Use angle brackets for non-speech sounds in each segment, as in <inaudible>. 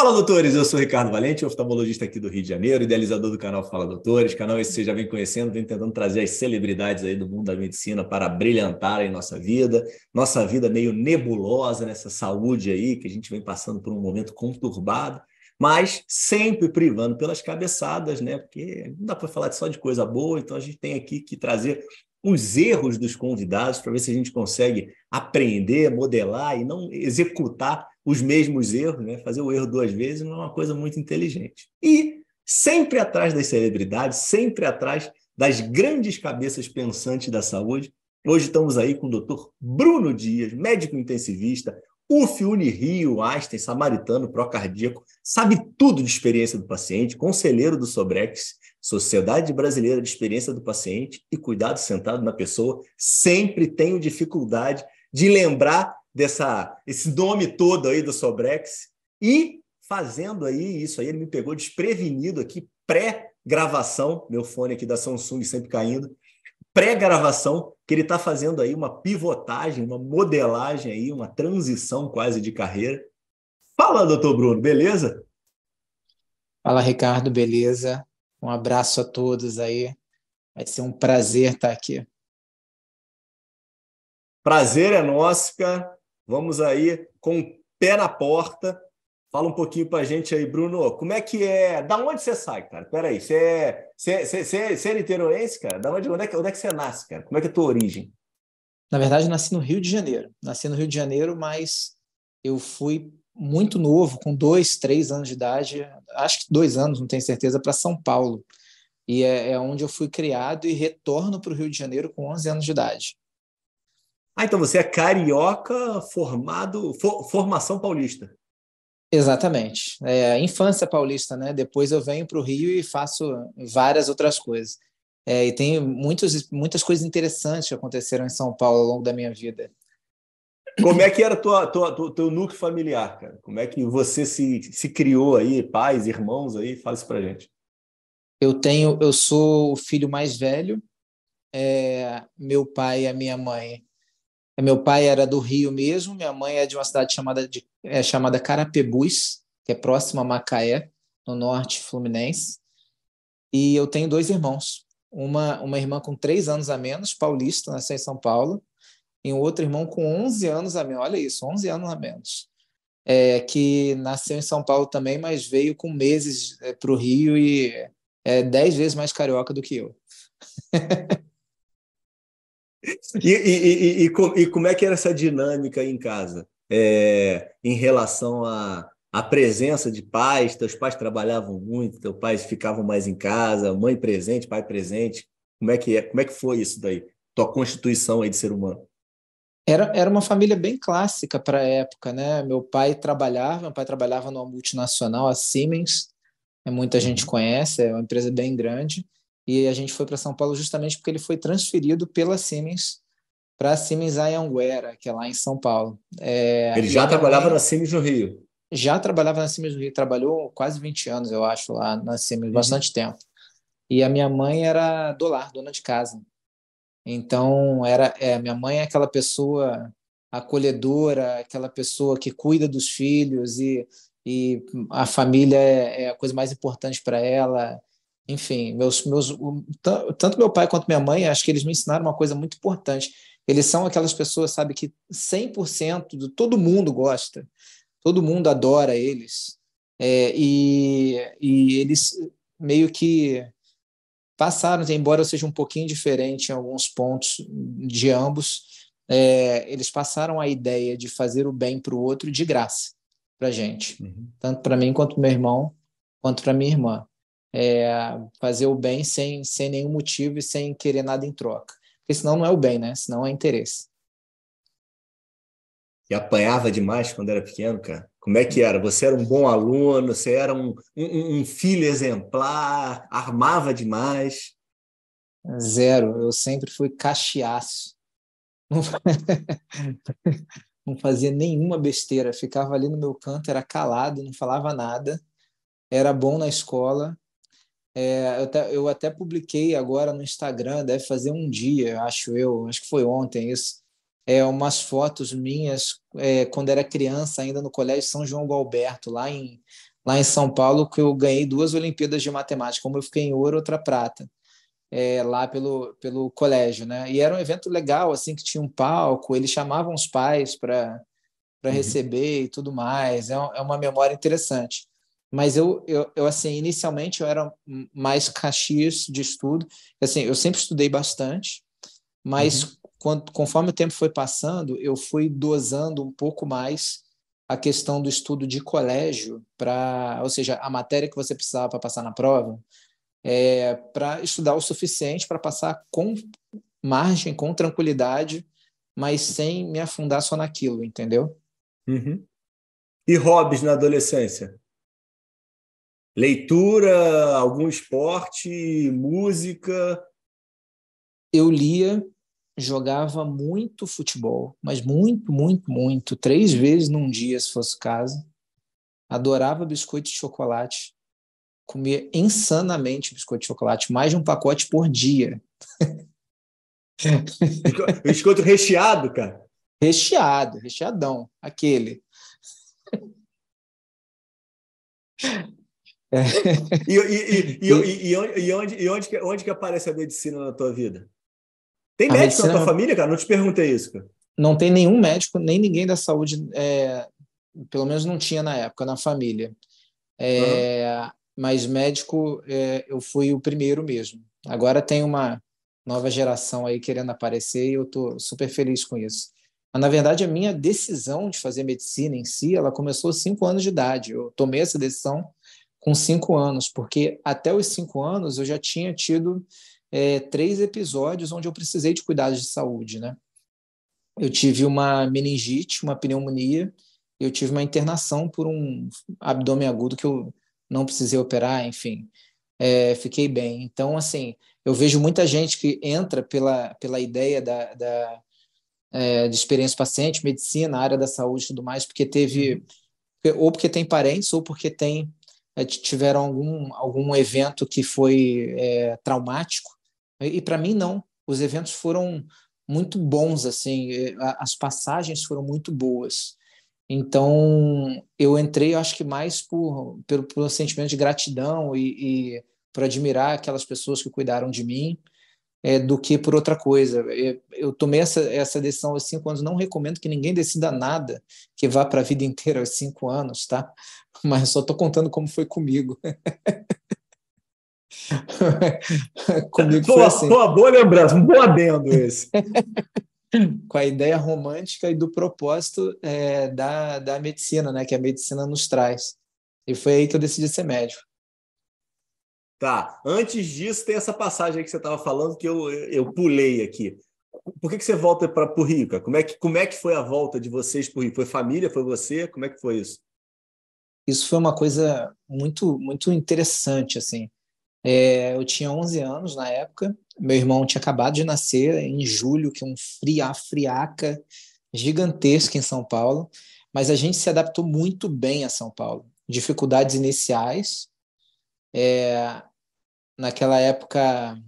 Fala, doutores! Eu sou Ricardo Valente, oftalmologista aqui do Rio de Janeiro, idealizador do canal Fala Doutores. Canal esse você já vem conhecendo, vem tentando trazer as celebridades aí do mundo da medicina para brilhantar em nossa vida. Nossa vida meio nebulosa nessa saúde aí, que a gente vem passando por um momento conturbado, mas sempre privando pelas cabeçadas, né? Porque não dá para falar só de coisa boa, então a gente tem aqui que trazer os erros dos convidados para ver se a gente consegue aprender, modelar e não executar os mesmos erros, né? Fazer o erro duas vezes não é uma coisa muito inteligente. E sempre atrás das celebridades, sempre atrás das grandes cabeças pensantes da saúde. Hoje estamos aí com o doutor Bruno Dias, médico intensivista, UF Unirio, Einstein, samaritano, pró-cardíaco, sabe tudo de experiência do paciente, conselheiro do Sobrex, Sociedade Brasileira de Experiência do Paciente e Cuidado Sentado na Pessoa. Sempre tenho dificuldade de lembrar dessa esse nome todo aí do Sobrex e fazendo aí isso aí ele me pegou desprevenido aqui pré-gravação, meu fone aqui da Samsung sempre caindo, pré-gravação que ele está fazendo aí uma pivotagem, uma modelagem aí, uma transição quase de carreira. Fala, doutor Bruno, beleza? Fala, Ricardo, beleza? Um abraço a todos aí. Vai ser um prazer estar aqui. Prazer é nosso, cara. Vamos aí com o pé na porta. Fala um pouquinho para a gente aí, Bruno. Como é que é? Da onde você sai, cara? Peraí, você é, você, você, você é niteroense, cara? Da onde, onde, é que, onde é que você nasce, cara? Como é que é a tua origem? Na verdade, nasci no Rio de Janeiro. Nasci no Rio de Janeiro, mas eu fui muito novo, com dois, três anos de idade, acho que dois anos, não tenho certeza, para São Paulo. E é, é, onde eu fui criado e retorno para o Rio de Janeiro com 11 anos de idade. Ah, então você é carioca formado, for, formação paulista. Exatamente. É, infância paulista, né? Depois eu venho para o Rio e faço várias outras coisas. É, e tem muitos, muitas coisas interessantes que aconteceram em São Paulo ao longo da minha vida. Como é que era tua, tua, tua, teu núcleo familiar, cara? Como é que você se, se criou aí, pais, irmãos aí? Fala isso pra gente. Eu tenho, eu sou o filho mais velho. É, meu pai e a minha mãe meu pai era do Rio mesmo, minha mãe é de uma cidade chamada, de, é, chamada Carapebus, que é próxima a Macaé, no norte fluminense. E eu tenho dois irmãos. Uma, uma irmã com três anos a menos, paulista, nasceu em São Paulo, e um outro irmão com 11 anos a menos. Olha isso, 11 anos a menos. É, que nasceu em São Paulo também, mas veio com meses é, para o Rio e é dez vezes mais carioca do que eu. <laughs> E, e, e, e, como é que era essa dinâmica em casa? É, em relação à, à presença de pais, teus pais trabalhavam muito, teus pais ficavam mais em casa, mãe presente, pai presente. Como é que, é, como é que foi isso daí? Tua constituição aí de ser humano? Era, era uma família bem clássica para a época, né? Meu pai trabalhava, meu pai trabalhava numa multinacional, a Siemens, muita gente uhum. conhece, é uma empresa bem grande e a gente foi para São Paulo justamente porque ele foi transferido pela Siemens para a Siemens Anhanguera, que é lá em São Paulo. É, ele já trabalhava mãe, na Siemens no Rio? Já trabalhava na Siemens no Rio, trabalhou quase 20 anos, eu acho, lá na Siemens, uhum. bastante tempo. E a minha mãe era do lar, dona de casa. Então, era é, minha mãe é aquela pessoa acolhedora, aquela pessoa que cuida dos filhos e, e a família é, é a coisa mais importante para ela enfim, meus, meus, tanto meu pai quanto minha mãe, acho que eles me ensinaram uma coisa muito importante. Eles são aquelas pessoas, sabe, que 100% do todo mundo gosta, todo mundo adora eles. É, e, e eles meio que passaram, embora eu seja um pouquinho diferente em alguns pontos de ambos, é, eles passaram a ideia de fazer o bem para o outro de graça para gente, uhum. tanto para mim quanto meu irmão, quanto para minha irmã é, fazer o bem sem, sem nenhum motivo e sem querer nada em troca. Porque senão não é o bem, né? Senão é interesse. E apanhava demais quando era pequeno, cara? Como é que era? Você era um bom aluno, você era um, um, um filho exemplar, armava demais? Zero. Eu sempre fui. Não, <laughs> não fazia nenhuma besteira. Ficava ali no meu canto, era calado, não falava nada. Era bom na escola, é, eu, até, eu até publiquei agora no Instagram, deve fazer um dia, acho eu, acho que foi ontem isso, é, umas fotos minhas é, quando era criança, ainda no Colégio São João Galberto, lá em, lá em São Paulo que eu ganhei duas Olimpíadas de Matemática, como eu fiquei em ouro, outra prata, é, lá pelo, pelo colégio, né? E era um evento legal, assim, que tinha um palco, eles chamavam os pais para para uhum. receber e tudo mais. É, é uma memória interessante. Mas eu, eu, eu, assim, inicialmente eu era mais caxias de estudo. Assim, eu sempre estudei bastante, mas uhum. quando, conforme o tempo foi passando, eu fui dosando um pouco mais a questão do estudo de colégio para, ou seja, a matéria que você precisava para passar na prova, é, para estudar o suficiente para passar com margem, com tranquilidade, mas sem me afundar só naquilo, entendeu? Uhum. E hobbies na adolescência? Leitura, algum esporte, música? Eu lia jogava muito futebol, mas muito, muito, muito, três vezes num dia, se fosse o caso. Adorava biscoito de chocolate. Comia insanamente biscoito de chocolate, mais de um pacote por dia. biscoito recheado, cara? Recheado, recheadão, aquele. E, onde, que aparece a medicina na tua vida? Tem a médico medicina... na tua família, cara? Não te perguntei isso, cara. Não tem nenhum médico, nem ninguém da saúde, é, pelo menos não tinha na época, na família. É, uhum. Mas médico, é, eu fui o primeiro mesmo. Agora tem uma nova geração aí querendo aparecer e eu estou super feliz com isso. Mas, na verdade, a minha decisão de fazer medicina em si, ela começou aos cinco anos de idade. Eu tomei essa decisão com cinco anos, porque até os cinco anos eu já tinha tido é, três episódios onde eu precisei de cuidados de saúde, né? Eu tive uma meningite, uma pneumonia, eu tive uma internação por um abdômen agudo que eu não precisei operar, enfim, é, fiquei bem. Então, assim, eu vejo muita gente que entra pela, pela ideia da, da é, de experiência paciente, medicina, área da saúde e tudo mais, porque teve, uhum. ou porque tem parentes, ou porque tem tiveram algum, algum evento que foi é, traumático e para mim não. Os eventos foram muito bons assim, as passagens foram muito boas. Então eu entrei, acho que mais por pelo, pelo sentimento de gratidão e, e por admirar aquelas pessoas que cuidaram de mim. É, do que por outra coisa. Eu, eu tomei essa, essa decisão aos cinco anos. Não recomendo que ninguém decida nada que vá para a vida inteira aos cinco anos, tá? <laughs> Mas só estou contando como foi comigo. <laughs> Comigo foi assim. Boa, boa lembrança, um bom adendo esse. <laughs> Com a ideia romântica e do propósito é, da, da medicina, né? Que a medicina nos traz. E foi aí que eu decidi ser médico. Tá. Antes disso, tem essa passagem que você estava falando que eu, eu pulei aqui. Por que, que você volta para o Rio? Como é, que, como é que foi a volta de vocês para o Rio? Foi família? Foi você? Como é que foi isso? Isso foi uma coisa muito, muito interessante, assim. É, eu tinha 11 anos na época, meu irmão tinha acabado de nascer em julho, que é um fria, friaca gigantesca em São Paulo, mas a gente se adaptou muito bem a São Paulo. Dificuldades iniciais, é, naquela época,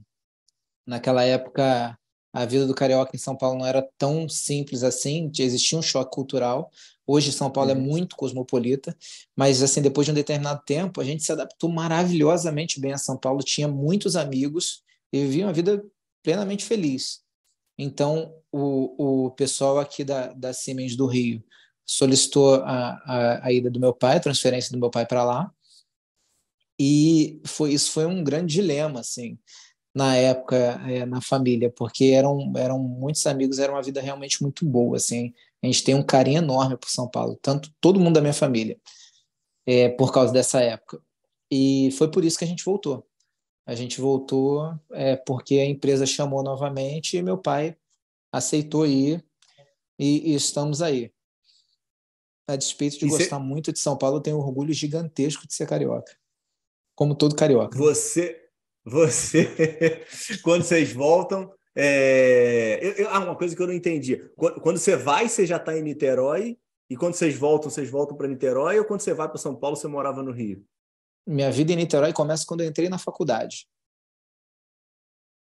naquela época a vida do carioca em São Paulo não era tão simples assim, existia um choque cultural. Hoje São Paulo é uhum. é muito cosmopolita, mas assim depois de um determinado tempo a gente se adaptou maravilhosamente bem a São Paulo, tinha muitos amigos e vivia uma vida plenamente feliz. Então o, o pessoal aqui da, da Siemens do Rio solicitou a, a, a ida do meu pai, a transferência do meu pai para lá, e foi isso foi um grande dilema assim na época é, na família, porque eram, eram muitos amigos, era uma vida realmente muito boa, assim. A gente tem um carinho enorme por São Paulo, tanto todo mundo da minha família, é, por causa dessa época. E foi por isso que a gente voltou. A gente voltou é, porque a empresa chamou novamente e meu pai aceitou ir e, e estamos aí. A despeito de e gostar cê... muito de São Paulo, eu tenho um orgulho gigantesco de ser carioca. Como todo carioca. Você, você, <laughs> quando vocês voltam, é... eu, eu, ah, uma coisa que eu não entendi. Quando, quando você vai, você já está em Niterói, e quando vocês voltam, vocês voltam para Niterói, ou quando você vai para São Paulo, você morava no Rio? Minha vida em Niterói começa quando eu entrei na faculdade.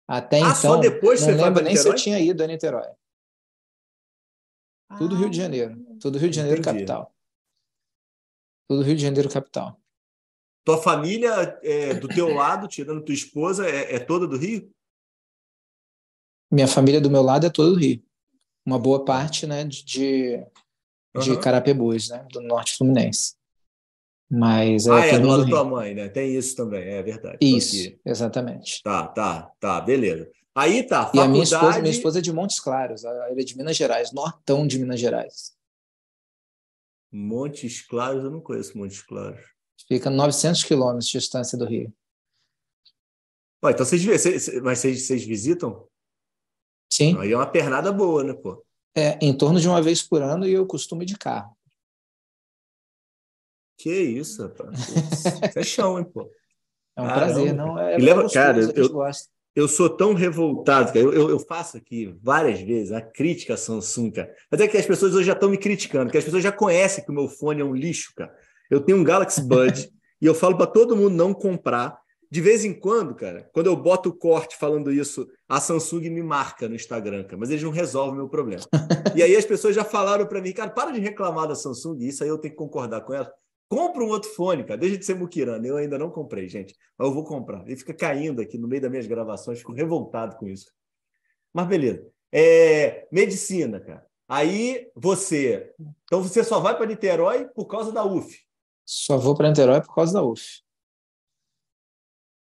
Até ah, então, só depois não lembro nem se eu tinha ido a Niterói. Tudo Rio de ah, Janeiro. Tudo Rio de Janeiro, Entendi. capital. Tudo Rio de Janeiro, capital. Tua família é, do teu lado, tirando tua esposa, é, é toda do Rio? Minha família do meu lado é toda do Rio. Uma boa parte, né, de, de, uhum. Carapebus, né, do norte fluminense. Mas é ah, é do lado da tua mãe, né? Tem isso também, é verdade. Isso, exatamente. Tá, tá, tá, beleza. Aí tá, faculdade... E a minha esposa, minha esposa é de Montes Claros, ela é de Minas Gerais, nortão de Minas Gerais. Montes Claros, eu não conheço Montes Claros. Fica 900 quilômetros de distância do Rio. Então vocês, vocês, mas vocês, vocês visitam? Sim. Aí é uma pernada boa, né, pô? É, em torno de uma vez por ano e eu costumo ir de carro. Que isso, rapaz. Isso é chão, hein, pô. É um Caramba. prazer, não? É, é leva, cara, eu, eu sou tão revoltado, cara. Eu, eu, eu, faço aqui várias vezes a crítica à Samsung, cara. Mas é que as pessoas hoje já estão me criticando, porque as pessoas já conhecem que o meu fone é um lixo, cara. Eu tenho um Galaxy <laughs> Bud e eu falo para todo mundo não comprar. De vez em quando, cara, quando eu boto o corte falando isso, a Samsung me marca no Instagram, cara, mas eles não resolvem o meu problema. e aí as pessoas já falaram para mim, cara, para de reclamar da Samsung, isso aí eu tenho que concordar com ela. Compra um outro fone, cara. Deixa de ser muquirana. Eu ainda não comprei, gente. Mas eu vou comprar. Ele fica caindo aqui no meio das minhas gravações. Fico revoltado com isso. Mas beleza. É, medicina, cara. Aí você. Então você só vai para Niterói por causa da UF. Só vou para Niterói por causa da UF.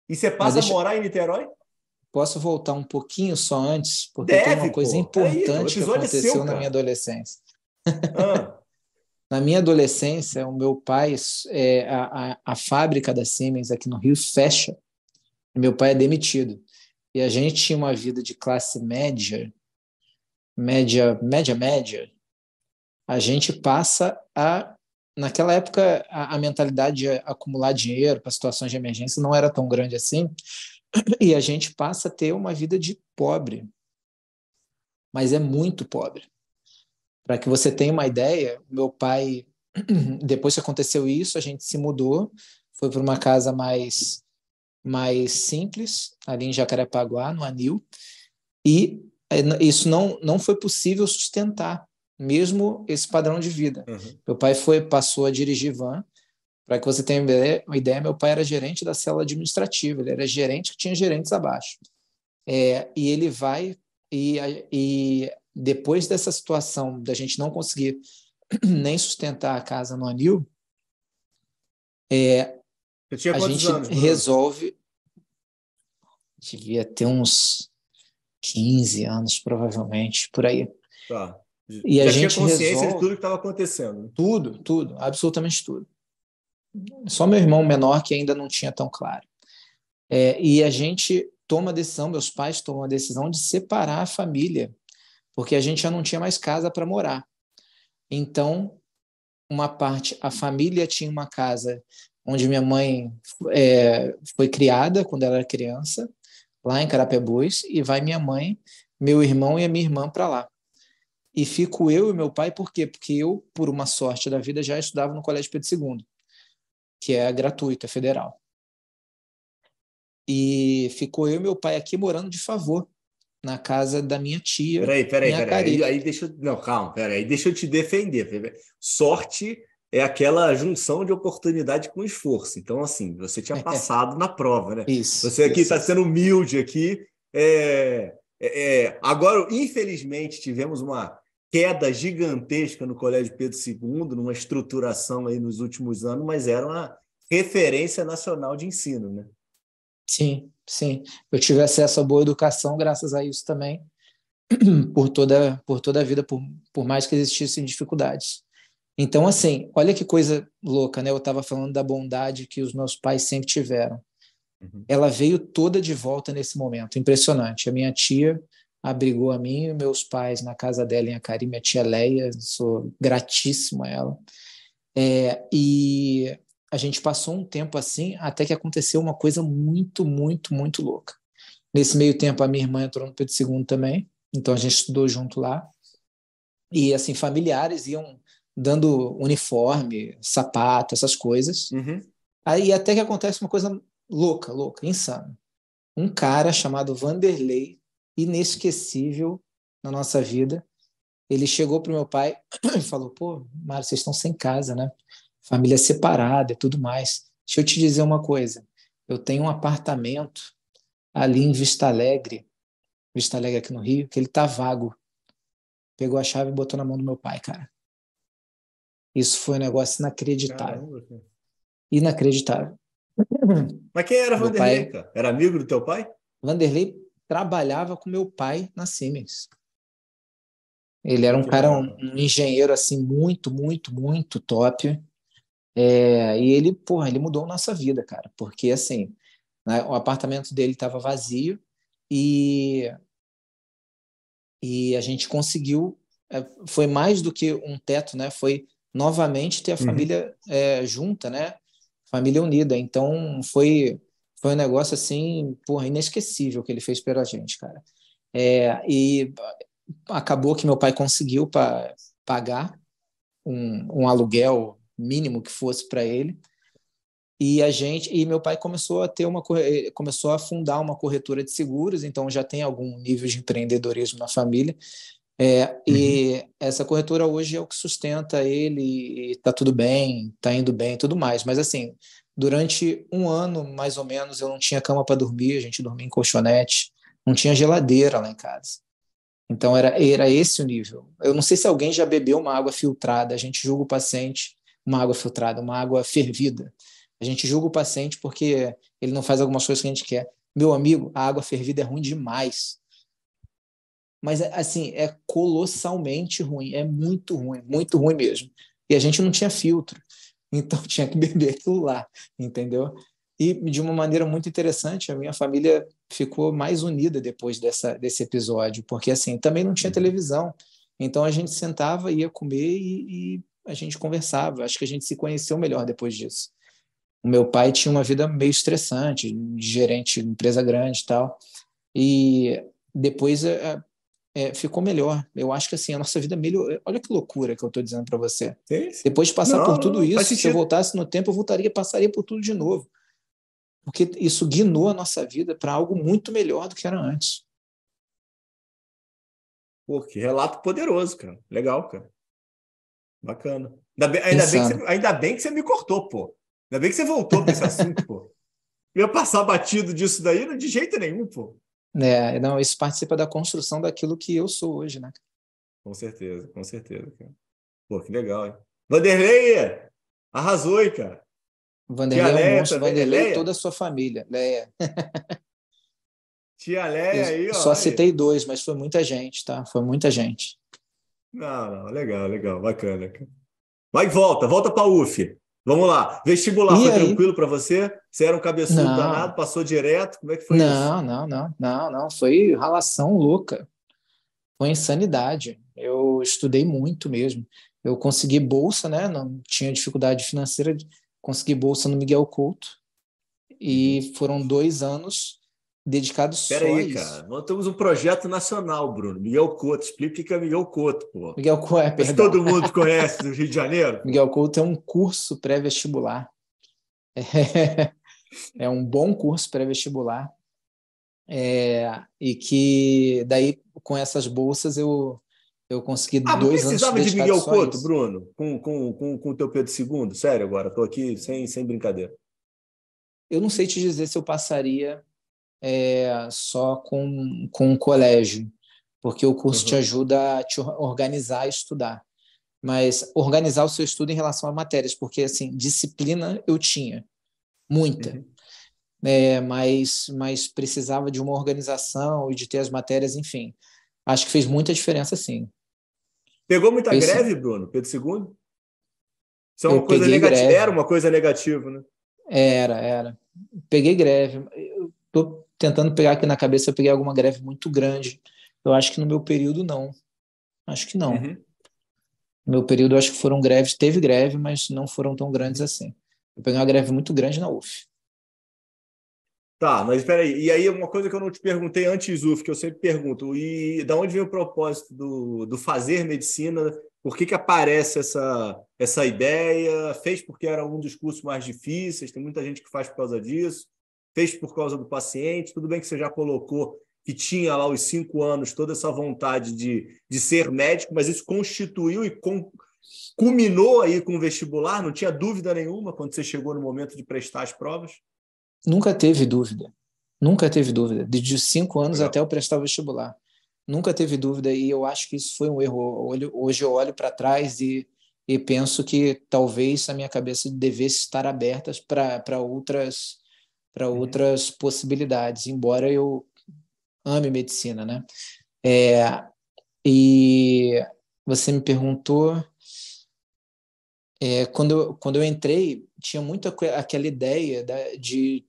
E você passa deixa... a morar em Niterói? Posso voltar um pouquinho só antes? Porque Deve, tem uma coisa pô. importante Aí, que aconteceu é seu, na minha adolescência. Ah. <laughs> Na minha adolescência, o meu pai, é, a, a, a, fábrica da Siemens aqui no Rio fecha. Meu pai é demitido. E a gente tinha uma vida de classe média, média, média, média. A gente passa a, naquela época, a, a mentalidade de acumular dinheiro para situações de emergência não era tão grande assim. <clears throat> E a gente passa a ter uma vida de pobre. Mas é muito pobre. Para que você tenha uma ideia, meu pai, <clears throat> depois que aconteceu isso, a gente se mudou, foi para uma casa mais mais simples, ali em Jacarepaguá, no Anil, e é, isso não, não foi possível sustentar, mesmo esse padrão de vida. Uhum. Meu pai foi passou a dirigir van. Para que você tenha uma ideia, meu pai era gerente da célula administrativa, ele era gerente que tinha gerentes abaixo. É, e ele vai e, e depois dessa situação da gente não conseguir <clears throat> nem sustentar a casa no anil, é, a gente anos, resolve. Devia ter uns 15 anos, provavelmente, por aí. Tá. E Já a gente tinha consciência resolve... de tudo que estava acontecendo. Tudo, tudo, absolutamente tudo. Só meu irmão menor que ainda não tinha tão claro. É, e a gente toma a decisão, meus pais tomam a decisão de separar a família porque a gente já não tinha mais casa para morar. Então, uma parte, a família tinha uma casa onde minha mãe é, foi criada quando ela era criança, lá em Carapebus, e vai minha mãe, meu irmão e a minha irmã para lá. E fico eu e meu pai, por quê? Porque eu, por uma sorte da vida, já estudava no Colégio Pedro II, que é gratuito, é federal. E ficou eu e meu pai aqui morando de favor na casa da minha tia. Peraí, peraí, peraí. Aí, aí deixa eu. Não, calma, peraí. Deixa eu te defender. Sorte é aquela junção de oportunidade com esforço. Então, assim, você tinha passado na prova, né? Isso. Você aqui está sendo humilde aqui. É, é, é, agora, infelizmente, tivemos uma queda gigantesca no Colégio Pedro II, numa estruturação aí nos últimos anos, mas era uma referência nacional de ensino, né? Sim, sim. Eu tive acesso a boa educação graças a isso também, <clears throat> por toda, por toda a vida, por, por mais que existissem dificuldades. Então, assim, olha que coisa louca, né? Eu estava falando da bondade que os meus pais sempre tiveram. Uhum. Ela veio toda de volta nesse momento, impressionante. A minha tia abrigou a mim e meus pais na casa dela em Acari, minha tia Leia, sou gratíssimo a ela. É, e a gente passou um tempo assim até que aconteceu uma coisa muito, muito, muito louca. Nesse meio tempo, a minha irmã entrou no Pedro II também, então a gente estudou junto lá. E, assim, familiares iam dando uniforme, sapato, essas coisas. Uhum. Aí até que acontece uma coisa louca, louca, insana. Um cara chamado Vanderlei, inesquecível na nossa vida, ele chegou para o meu pai <clears throat> e falou: Pô, Mário, vocês estão sem casa, né? família separada e tudo mais. Deixa eu te dizer uma coisa. Eu tenho um apartamento ali em Vista Alegre, Vista Alegre aqui no Rio, que ele tá vago. Pegou a chave e botou na mão do meu pai, cara. Isso foi um negócio inacreditável. Caramba, inacreditável. <clears throat> Mas quem era meu Vanderlei, pai... cara? Era amigo do teu pai? Vanderlei trabalhava com meu pai na Siemens. Ele era um que cara, um, um, engenheiro assim muito, muito, muito top. É, e ele, porra, ele mudou nossa vida, cara, porque assim, né, o apartamento dele estava vazio e e a gente conseguiu, é, foi mais do que um teto, né? Foi novamente ter a uhum. família é, junta, né? Família unida. Então foi foi um negócio assim, porra, inesquecível que ele fez pela gente, cara. É, e acabou que meu pai conseguiu para pagar um, um aluguel mínimo que fosse para ele e a gente e meu pai começou a ter uma começou a fundar uma corretora de seguros então já tem algum nível de empreendedorismo na família é, uhum. e essa corretora hoje é o que sustenta ele e está tudo bem está indo bem tudo mais mas assim durante um ano mais ou menos eu não tinha cama para dormir a gente dormia em colchonete não tinha geladeira lá em casa então era era esse o nível eu não sei se alguém já bebeu uma água filtrada a gente julga o paciente uma água filtrada uma água fervida a gente julga o paciente porque ele não faz algumas coisas que a gente quer. Meu amigo, a água fervida é ruim demais. Mas, assim, é colossalmente ruim. É muito ruim, muito ruim mesmo. E a gente não tinha filtro. Então, <laughs> tinha que beber aquilo lá, entendeu? E, de uma maneira muito interessante, a minha família ficou mais unida depois dessa, desse episódio, porque, assim, também não tinha uhum. televisão. Então, a gente sentava, ia comer e, e a gente conversava. Acho que a gente se conheceu melhor depois disso. O meu pai tinha uma vida meio estressante, gerente de empresa grande e tal. E depois é, ficou melhor. Eu acho que assim, a nossa vida melhorou. Olha que loucura que eu estou dizendo para você. Sim, sim. Depois de passar não, por tudo isso, se eu voltasse no tempo, eu voltaria, passaria por tudo de novo. Porque isso guinou a nossa vida para algo muito melhor do que era antes. Pô, que relato poderoso, cara. Legal, cara. Bacana. Ainda bem, ainda bem, você, ainda bem que você me cortou, pô. Ainda bem que você voltou para esse assunto, pô. Eu ia passar batido disso daí de jeito nenhum, pô. É, não, isso participa da construção daquilo que eu sou hoje, né? Com certeza, com certeza, cara. Pô, que legal, hein? Vanderlei! Arrasou, hein, cara? Vanderlei Tia é um monstro, Vanderlei e toda a sua família. Leia. Tia Leia aí, ó. Só citei dois, mas foi muita gente, tá? Foi muita gente. Não, não, legal, legal, bacana. Vai e volta, volta para a UF. Vamos lá. Vestibular e foi aí? tranquilo para você? Você era um cabeçudo não. danado, passou direto? Como é que foi não, isso? Não, não, não, não. Foi ralação louca. Foi insanidade. Eu estudei muito mesmo. Eu consegui bolsa, né? Não tinha dificuldade financeira. Consegui bolsa no Miguel Couto. E uhum. foram dois anos dedicado Espera só aí, cara. Nós temos um projeto nacional, Bruno. Miguel Couto. Explica o que é Miguel Couto, pô. Miguel Couto, é, perdão. todo mundo conhece do Rio de Janeiro. <laughs> Miguel Couto é um curso pré-vestibular. <laughs> É, é, um bom curso pré-vestibular. É, e que daí, com essas bolsas, eu, eu consegui ah, dois anos precisava de Miguel Couto, Bruno, com, com, com, com o teu Pedro II? Sério agora, estou aqui sem, sem brincadeira. Eu não sei te dizer se eu passaria é, só com, com o colégio, porque o curso uhum. te ajuda a te organizar e estudar. Mas organizar o seu estudo em relação a matérias, porque assim, disciplina eu tinha, muita. Uhum. É, mas, mas precisava de uma organização e de ter as matérias, enfim. Acho que fez muita diferença, sim. Pegou muita greve, Bruno, Pedro II? Isso é uma eu coisa negativa. Era uma coisa negativa, né? Era, era. Peguei greve. Estou tentando pegar aqui na cabeça, eu peguei alguma greve muito grande. Eu acho que no meu período não. Acho que não. Uhum. No meu período, eu acho que foram greves, teve greve, mas não foram tão grandes assim. Eu peguei uma greve muito grande na UF. Tá, mas espera aí. E aí, uma coisa que eu não te perguntei antes, UF, que eu sempre pergunto, e da onde vem o propósito do, do fazer medicina? Por que, que aparece essa, essa ideia? Fez porque era um dos cursos mais difíceis, tem muita gente que faz por causa disso fez por causa do paciente. Tudo bem que você já colocou que tinha lá os cinco anos toda essa vontade de, de ser médico, mas isso constituiu e, com, culminou aí com o vestibular? Não tinha dúvida nenhuma quando você chegou no momento de prestar as provas? Nunca teve dúvida. Nunca teve dúvida. Desde cinco anos Legal. até eu prestar o vestibular. Nunca teve dúvida e eu acho que isso foi um erro. Hoje eu olho para trás e, e penso que talvez a minha cabeça devesse estar aberta para outras para uhum. outras possibilidades, embora eu ame medicina, né? É, e você me perguntou é, quando, eu, quando eu entrei, tinha muito aquela ideia da, de,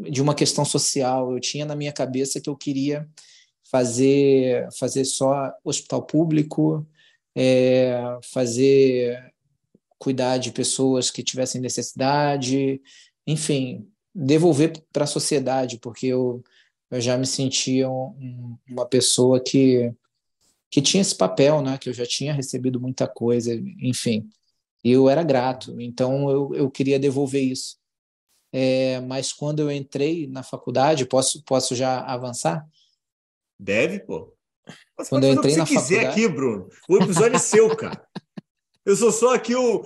de uma questão social. Eu tinha na minha cabeça que eu queria fazer, fazer só hospital público, é, fazer cuidar de pessoas que tivessem necessidade, enfim, devolver para a sociedade, porque eu, eu já me sentia um, uma pessoa que, que tinha esse papel, né? que eu já tinha recebido muita coisa, enfim e eu era grato, então eu, eu queria devolver isso. É, mas quando eu entrei na faculdade, posso, posso já avançar? Deve, pô. Você quando eu entrei o que você na quiser faculdade... aqui, Bruno. O episódio é seu, cara. Eu sou só aqui o,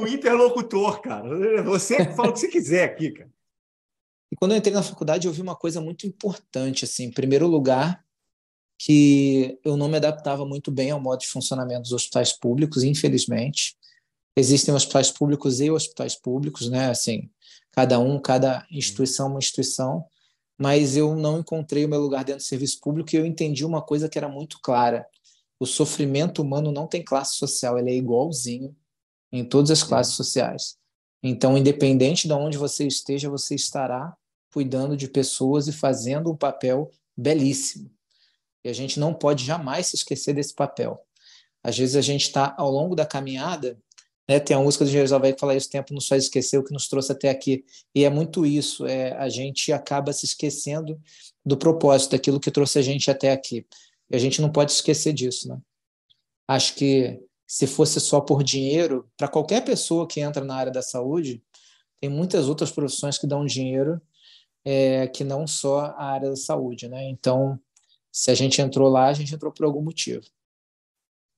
o interlocutor, cara. Você fala o que você quiser aqui, cara. E quando eu entrei na faculdade, eu vi uma coisa muito importante, assim, em primeiro lugar, que eu não me adaptava muito bem ao modo de funcionamento dos hospitais públicos, infelizmente existem hospitais públicos e hospitais públicos, né? Assim, cada um, cada instituição, uma instituição. Mas eu não encontrei o meu lugar dentro do serviço público e eu entendi uma coisa que era muito clara: o sofrimento humano não tem classe social, ele é igualzinho em todas as classes sociais. Então, independente de onde você esteja, você estará cuidando de pessoas e fazendo um papel belíssimo. E a gente não pode jamais se esquecer desse papel. Às vezes a gente está ao longo da caminhada né? Tem a música do Jerusalém que fala isso, o tempo nos faz esquecer o que nos trouxe até aqui. E é muito isso, é, a gente acaba se esquecendo do propósito, daquilo que trouxe a gente até aqui. E a gente não pode esquecer disso. Né? Acho que se fosse só por dinheiro, para qualquer pessoa que entra na área da saúde, tem muitas outras profissões que dão dinheiro é, que não só a área da saúde. Né? Então, se a gente entrou lá, a gente entrou por algum motivo.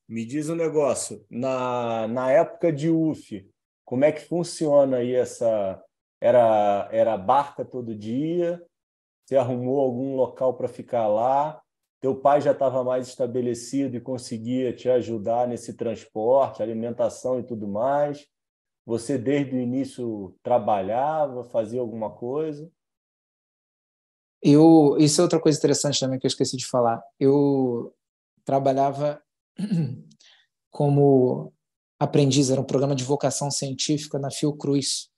Me diz um negócio, na, na época de UF, como é que funciona aí essa. Era, era barca todo dia? Você arrumou algum local para ficar lá? Teu pai já estava mais estabelecido e conseguia te ajudar nesse transporte, alimentação e tudo mais? Você desde o início trabalhava, fazia alguma coisa? Eu, isso é outra coisa interessante também que eu esqueci de falar. Eu trabalhava <clears throat> como aprendiz, era um programa de vocação científica na Fiocruz.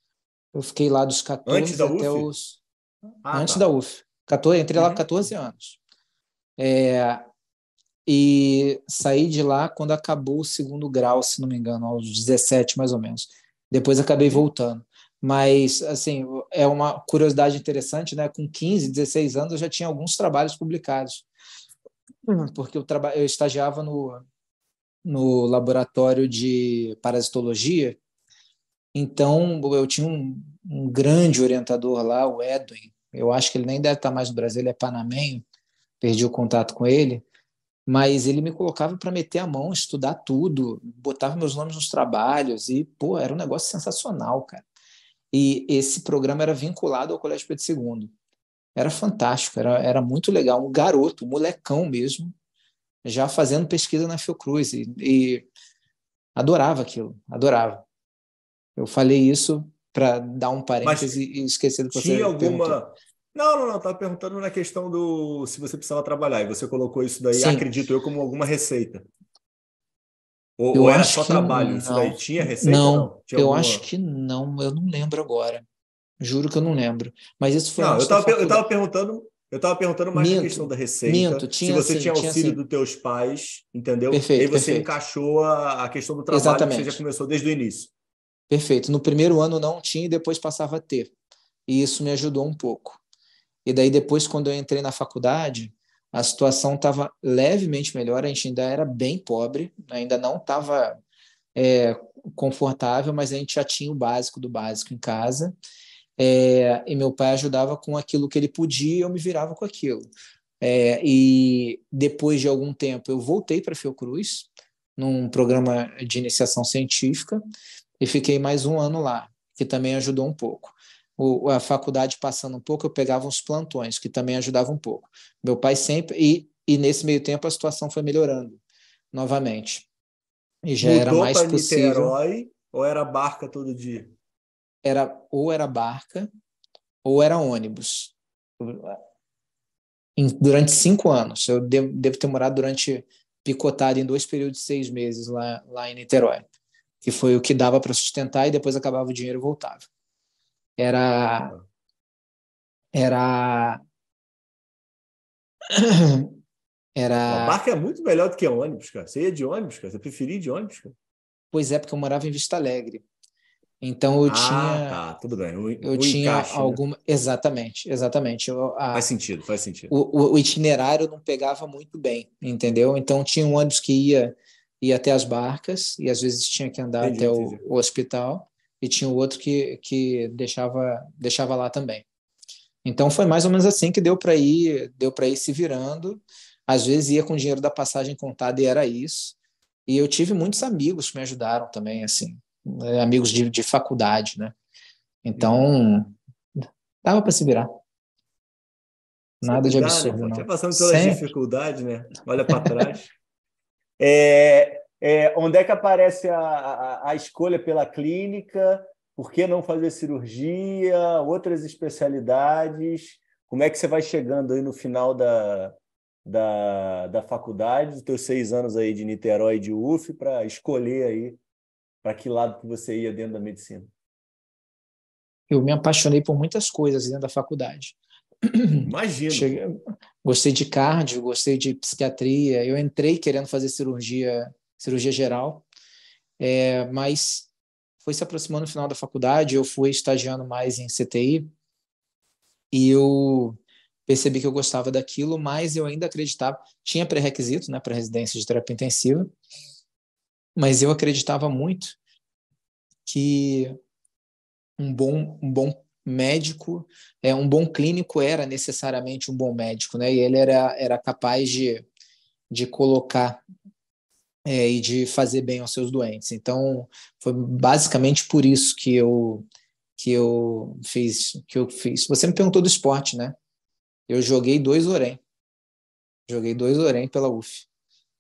Eu fiquei lá dos 14 Antes da até UF? os. Ah, Antes tá. da UF. 14, entrei lá com 14 uhum. anos. É, e saí de lá quando acabou o segundo grau, se não me engano, aos 17 mais ou menos. Depois acabei uhum. voltando. Mas, assim, é uma curiosidade interessante, né? Com 15, 16 anos eu já tinha alguns trabalhos publicados. Uhum. porque eu, traba... eu estagiava no, no laboratório de parasitologia, então eu tinha um, um grande orientador lá, o Edwin, eu acho que ele nem deve estar mais no Brasil, ele é panamenho, perdi o contato com ele, mas ele me colocava para meter a mão, estudar tudo, botava meus nomes nos trabalhos e, pô, era um negócio sensacional, cara. E esse programa era vinculado ao Colégio Pedro II era fantástico, era, era muito legal. Um garoto, um molecão mesmo, já fazendo pesquisa na Fiocruz e, e adorava aquilo, adorava. Eu falei isso para dar um parêntese Mas e esquecer do que tinha você alguma perguntou. Não, não, não, estava perguntando na questão do se você precisava trabalhar e você colocou isso daí, Sim. acredito eu, como alguma receita. Ou, ou era só trabalho? Não. Isso daí tinha receita? Não, não? eu alguma... acho que não, eu não lembro agora. Juro que eu não lembro. Mas isso foi. Não, eu estava perguntando. Eu estava perguntando mais minto, a questão da receita. Minto, tinha, se você tinha auxílio tinha, dos teus pais, entendeu? Perfeito, e aí você perfeito. encaixou a, a questão do trabalho Exatamente. que você já começou desde o início. Perfeito. No primeiro ano não tinha e depois passava a ter. E isso me ajudou um pouco. E daí depois, quando eu entrei na faculdade, a situação estava levemente melhor. A gente ainda era bem pobre, ainda não estava é, confortável, mas a gente já tinha o básico do básico em casa. É, e meu pai ajudava com aquilo que ele podia, eu me virava com aquilo. É, e depois de algum tempo eu voltei para Fiocruz, num programa de iniciação científica e fiquei mais um ano lá, que também ajudou um pouco. O, a faculdade passando um pouco, eu pegava uns plantões, que também ajudavam um pouco. Meu pai sempre. E, e nesse meio tempo a situação foi melhorando novamente. E já Mudou era mais possível. Niterói ou era barca todo dia? Era ou era barca ou era ônibus. Durante cinco anos. Eu devo, devo ter morado durante picotado em dois períodos de seis meses lá, lá em Niterói, que foi o que dava para sustentar e depois acabava o dinheiro e voltava. Era. Era. <clears throat> Era. A barca é muito melhor do que ônibus, cara. Você ia de ônibus, cara? Você preferia ir de ônibus, cara? Pois é, porque eu morava em Vista Alegre. Então eu ah, tinha. Tá, tudo bem. O, eu o tinha encaixe, né? alguma. Né? Exatamente, exatamente. Eu, a... Faz sentido, faz sentido. O, o, itinerário não pegava muito bem, entendeu? Então tinha um ônibus que ia, ia até as barcas e às vezes tinha que andar entendi, até o, o, hospital, e tinha o outro que, que deixava, deixava lá também. Então foi mais ou menos assim que deu para ir, deu para ir se virando. Às vezes ia com o dinheiro da passagem contada e era isso. E eu tive muitos amigos que me ajudaram também, assim. Né, amigos de, de faculdade, né? Então, dava para se virar. Nada de absurdo, né? não. passando pelas Sempre. dificuldades, né? Olha para <laughs> trás. é, é, onde é que aparece a, a, a, escolha pela clínica? Por que não fazer cirurgia? Outras especialidades? Como é que você vai chegando aí no final da, da, da faculdade, dos teus seis anos aí de Niterói e de UF, para escolher aí para que lado que você ia dentro da medicina? Eu me apaixonei por muitas coisas dentro da faculdade. Imagino. Cheguei, gostei de cardio, gostei de psiquiatria. Eu entrei querendo fazer cirurgia, cirurgia geral, é, mas foi se aproximando no final da faculdade. Eu fui estagiando mais em CTI e eu percebi que eu gostava daquilo, mas eu ainda acreditava. Tinha pré-requisito, né, para residência de terapia intensiva mas eu acreditava muito que um bom, um bom médico, é um bom clínico era necessariamente um bom médico, né? E ele era, era capaz de, de colocar é, e de fazer bem aos seus doentes. Então, foi basicamente por isso que eu que eu fiz que eu fiz. Você me perguntou do esporte, né? Eu joguei dois Orem. Joguei dois Orem pela UF.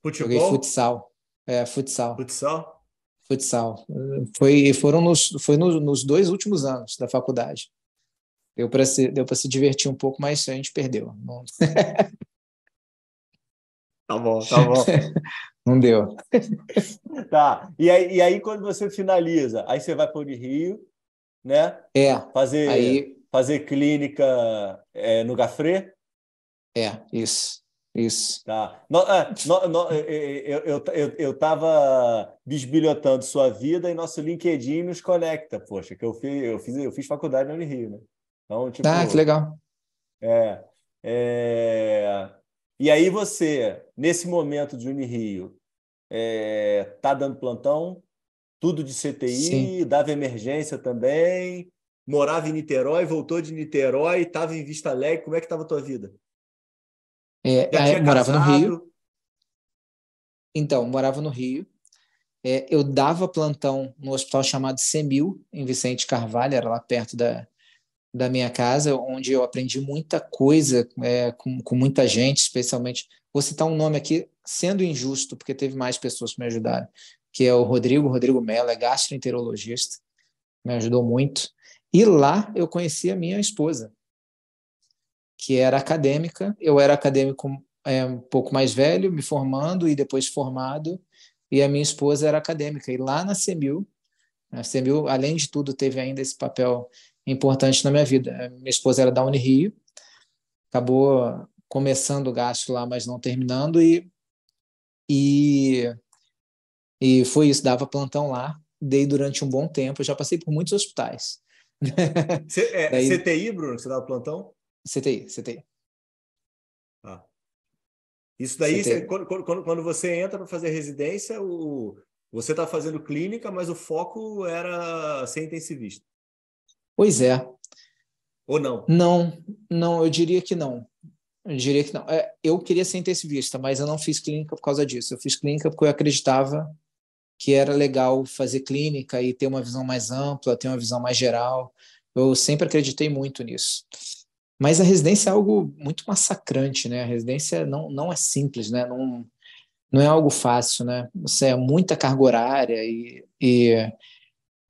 Futebol? Joguei futsal. É, futsal. Futsal? Futsal. Foi, foram nos, foi no, nos dois últimos anos da faculdade. Deu para se, deu se divertir um pouco, mas a gente perdeu. Não... <laughs> tá bom, tá bom. <laughs> Não deu. <laughs> tá. E aí, e aí, quando você finaliza, aí você vai para o Rio, né? É. Fazer, aí... fazer clínica é, no Gafré? É, isso. Isso. Tá. No, é, no, no, eu estava eu, eu, bisbilhotando sua vida e nosso LinkedIn nos conecta, poxa, que eu fiz, eu fiz, eu fiz faculdade no Rio, né? Então, tipo, ah, que legal. É, é, e aí você, nesse momento de Unirio, é, tá dando plantão, tudo de CTI, Sim. dava emergência também, morava em Niterói, voltou de Niterói, estava em Vista Alegre, como é que estava a tua vida? É, é, morava no Rio. Então, morava no Rio. É, eu dava plantão no hospital chamado Semil, em Vicente Carvalho, era lá perto da, da minha casa, onde eu aprendi muita coisa é, com, com muita gente, especialmente. Vou citar um nome aqui, sendo injusto, porque teve mais pessoas que me ajudaram, que é o Rodrigo, Rodrigo Mello, é gastroenterologista, me ajudou muito. E lá eu conheci a minha esposa, que era acadêmica. Eu era acadêmico é, um pouco mais velho, me formando e depois formado, e a minha esposa era acadêmica. E lá na CEMIL, a CEMIL, além de tudo, teve ainda esse papel importante na minha vida. minha esposa era da Unirio, acabou começando o gasto lá, mas não terminando, e, e, e foi isso, dava plantão lá, dei durante um bom tempo, eu já passei por muitos hospitais. <laughs> C é, Daí, CTI, Bruno, você dava plantão? CTI, CTI. Ah. Isso daí, você, quando, quando, quando, você entra para fazer residência, o, você está fazendo clínica, mas o foco era ser intensivista. Pois é. Ou não? Não, não, eu diria que não. Eu diria que não. É, eu queria ser intensivista, mas eu não fiz clínica por causa disso. Eu fiz clínica porque eu acreditava que era legal fazer clínica e ter uma visão mais ampla, ter uma visão mais geral. Eu sempre acreditei muito nisso. Mas a residência é algo muito massacrante, né? A residência não, não é simples, né? Não, não é algo fácil, né? Você é muita carga horária e, e,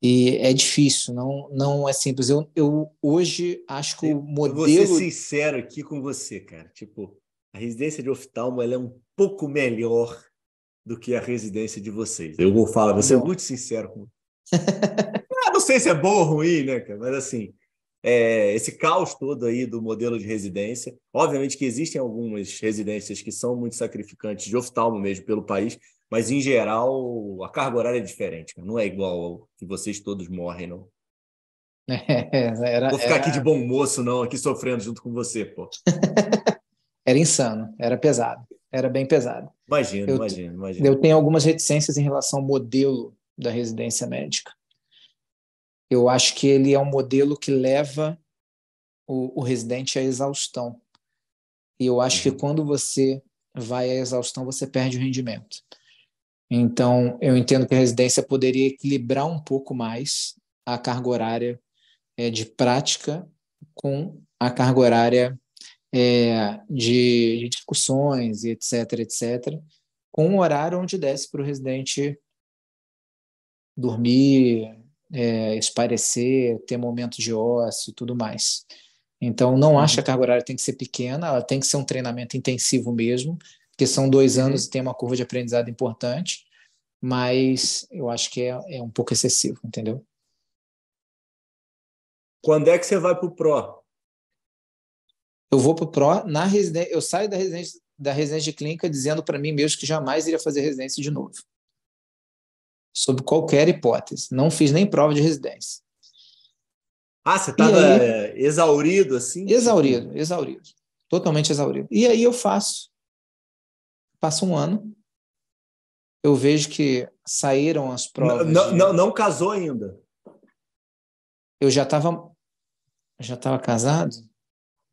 e é difícil, não, não é simples. Eu, eu hoje acho que o modelo... Eu vou ser sincero aqui com você, cara. Tipo, a residência de oftalmo ela é um pouco melhor do que a residência de vocês. Eu vou falar, vou ser muito sincero com <laughs> ah, Não sei se é bom ou ruim, né, cara? Mas assim, é, esse caos todo aí do modelo de residência. Obviamente que existem algumas residências que são muito sacrificantes de oftalmo mesmo pelo país, mas em geral a carga horária é diferente, não é igual ao que vocês todos morrem, não. <laughs> É, era, Vou ficar era... aqui de bom moço, não, aqui sofrendo junto com você, pô. <laughs> era insano, era pesado, era bem pesado. Imagino, eu, imagino, imagino. Eu tenho algumas reticências em relação ao modelo da residência médica. Eu acho que ele é um modelo que leva o, o residente à exaustão. E eu acho que uhum. quando você vai à exaustão, você perde o rendimento. Então, eu entendo que a residência poderia equilibrar um pouco mais a carga horária é, de prática com a carga horária é, de, de, discussões e etc, etc, com um horário onde desse para o residente dormir, é, esparecer, ter momentos de ócio e tudo mais. Então, não acho que a carga horária tem que ser pequena, ela tem que ser um treinamento intensivo mesmo, porque são dois uhum. anos e tem uma curva de aprendizado importante, mas eu acho que é, é um pouco excessivo, entendeu? Quando é que você vai para o Pro? Eu vou para o Pro na residência, eu saio da residência, da residência de clínica dizendo para mim mesmo que jamais iria fazer residência de novo sob qualquer hipótese. Não fiz nem prova de residência. Ah, você estava é, exaurido assim? Exaurido, exaurido. Totalmente exaurido. E aí eu faço. Passa um ano. Eu vejo que saíram as provas. Não, não, não casou ainda. Eu já estava já estava casado?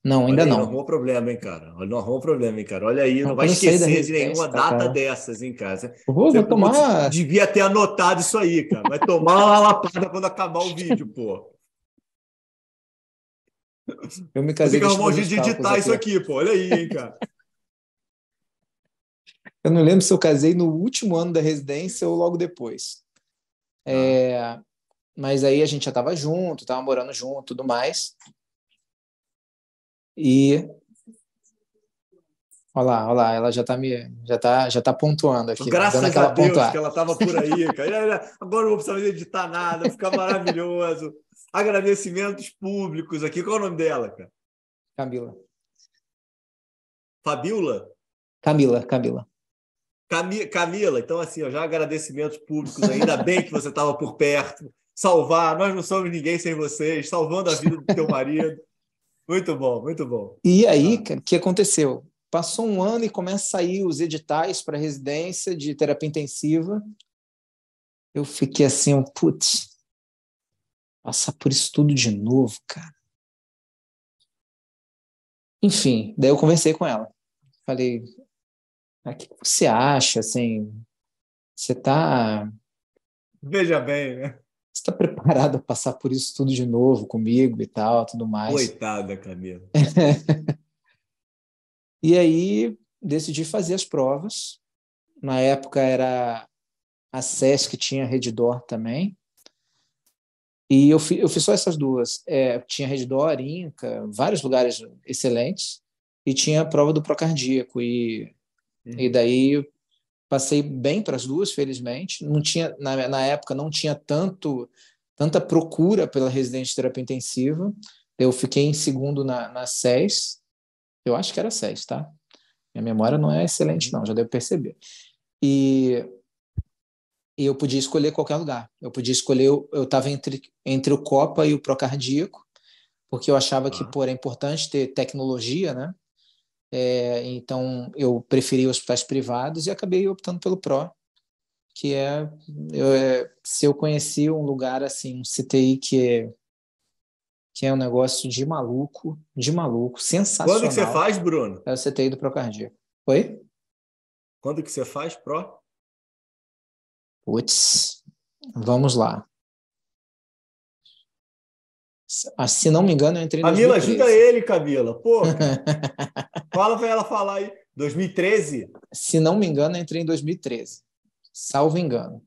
Não, ainda aí, não. Não arrumou problema, hein, cara? Não arrumou problema, hein, cara? Olha aí, não, não vai esquecer de nenhuma tá, data cara. dessas, hein, cara? Vou, vou tomar. Devia ter anotado isso aí, cara. Vai tomar uma lapada quando acabar o <laughs> vídeo, pô. Eu me casei. Você que arrumou um jeito de editar isso aqui, pô. Olha aí, hein, cara. Eu não lembro se eu casei no último ano da residência ou logo depois. Ah. É, mas aí a gente já estava junto, estava morando junto, tudo mais. E Olha lá, olha lá, ela já está me, já tá, já tá pontuando aqui. Graças a Deus pontuar. que ela estava por aí, cara. Agora não vou precisar editar nada, fica maravilhoso. Agradecimentos públicos aqui. Qual é o nome dela, cara? Camila. Fabiola? Camila, Camila. Cami Camila, então assim, ó, já agradecimentos públicos, ainda bem que você estava por perto, salvar, nós não somos ninguém sem vocês, salvando a vida do teu marido. Muito bom, muito bom. E aí, ah. o que aconteceu? Passou um ano e começa a sair os editais para residência de terapia intensiva. Eu fiquei assim, putz, passar por isso tudo de novo, cara. Enfim, daí eu conversei com ela. Falei, o que você acha, assim, você tá... Veja bem, né? Você está preparado a passar por isso tudo de novo comigo e tal, tudo mais? Coitada, Camila. <laughs> e aí decidi fazer as provas. Na época era a SES que tinha Redditor também. E eu, fi, eu fiz só essas duas. É, tinha Redditor, Inca, vários lugares excelentes. E tinha a prova do Procardíaco. E, uhum. e daí passei bem para as duas, felizmente. Não tinha na, na época não tinha tanto tanta procura pela residente de terapia intensiva. Eu fiquei em segundo na, na SES. Eu acho que era SES, tá? Minha memória não é excelente, não, já deu perceber. E, e eu podia escolher qualquer lugar. Eu podia escolher, eu estava entre, entre o Copa e o Procardíaco, porque eu achava ah. que, por é importante ter tecnologia, né? É, então, eu preferi hospitais privados e acabei optando pelo PRO, que é, eu, é, se eu conheci um lugar assim, um CTI que é, que é um negócio de maluco, de maluco, sensacional. Quando que você faz, Bruno? É o CTI do Procardíaco. Oi? Quando que você faz, Pro? Putz, vamos lá. Ah, se não me engano, eu entrei em Camila, ajuda ele, Camila. Pô, <laughs> fala para ela falar aí. 2013? Se não me engano, eu entrei em 2013. Salvo engano.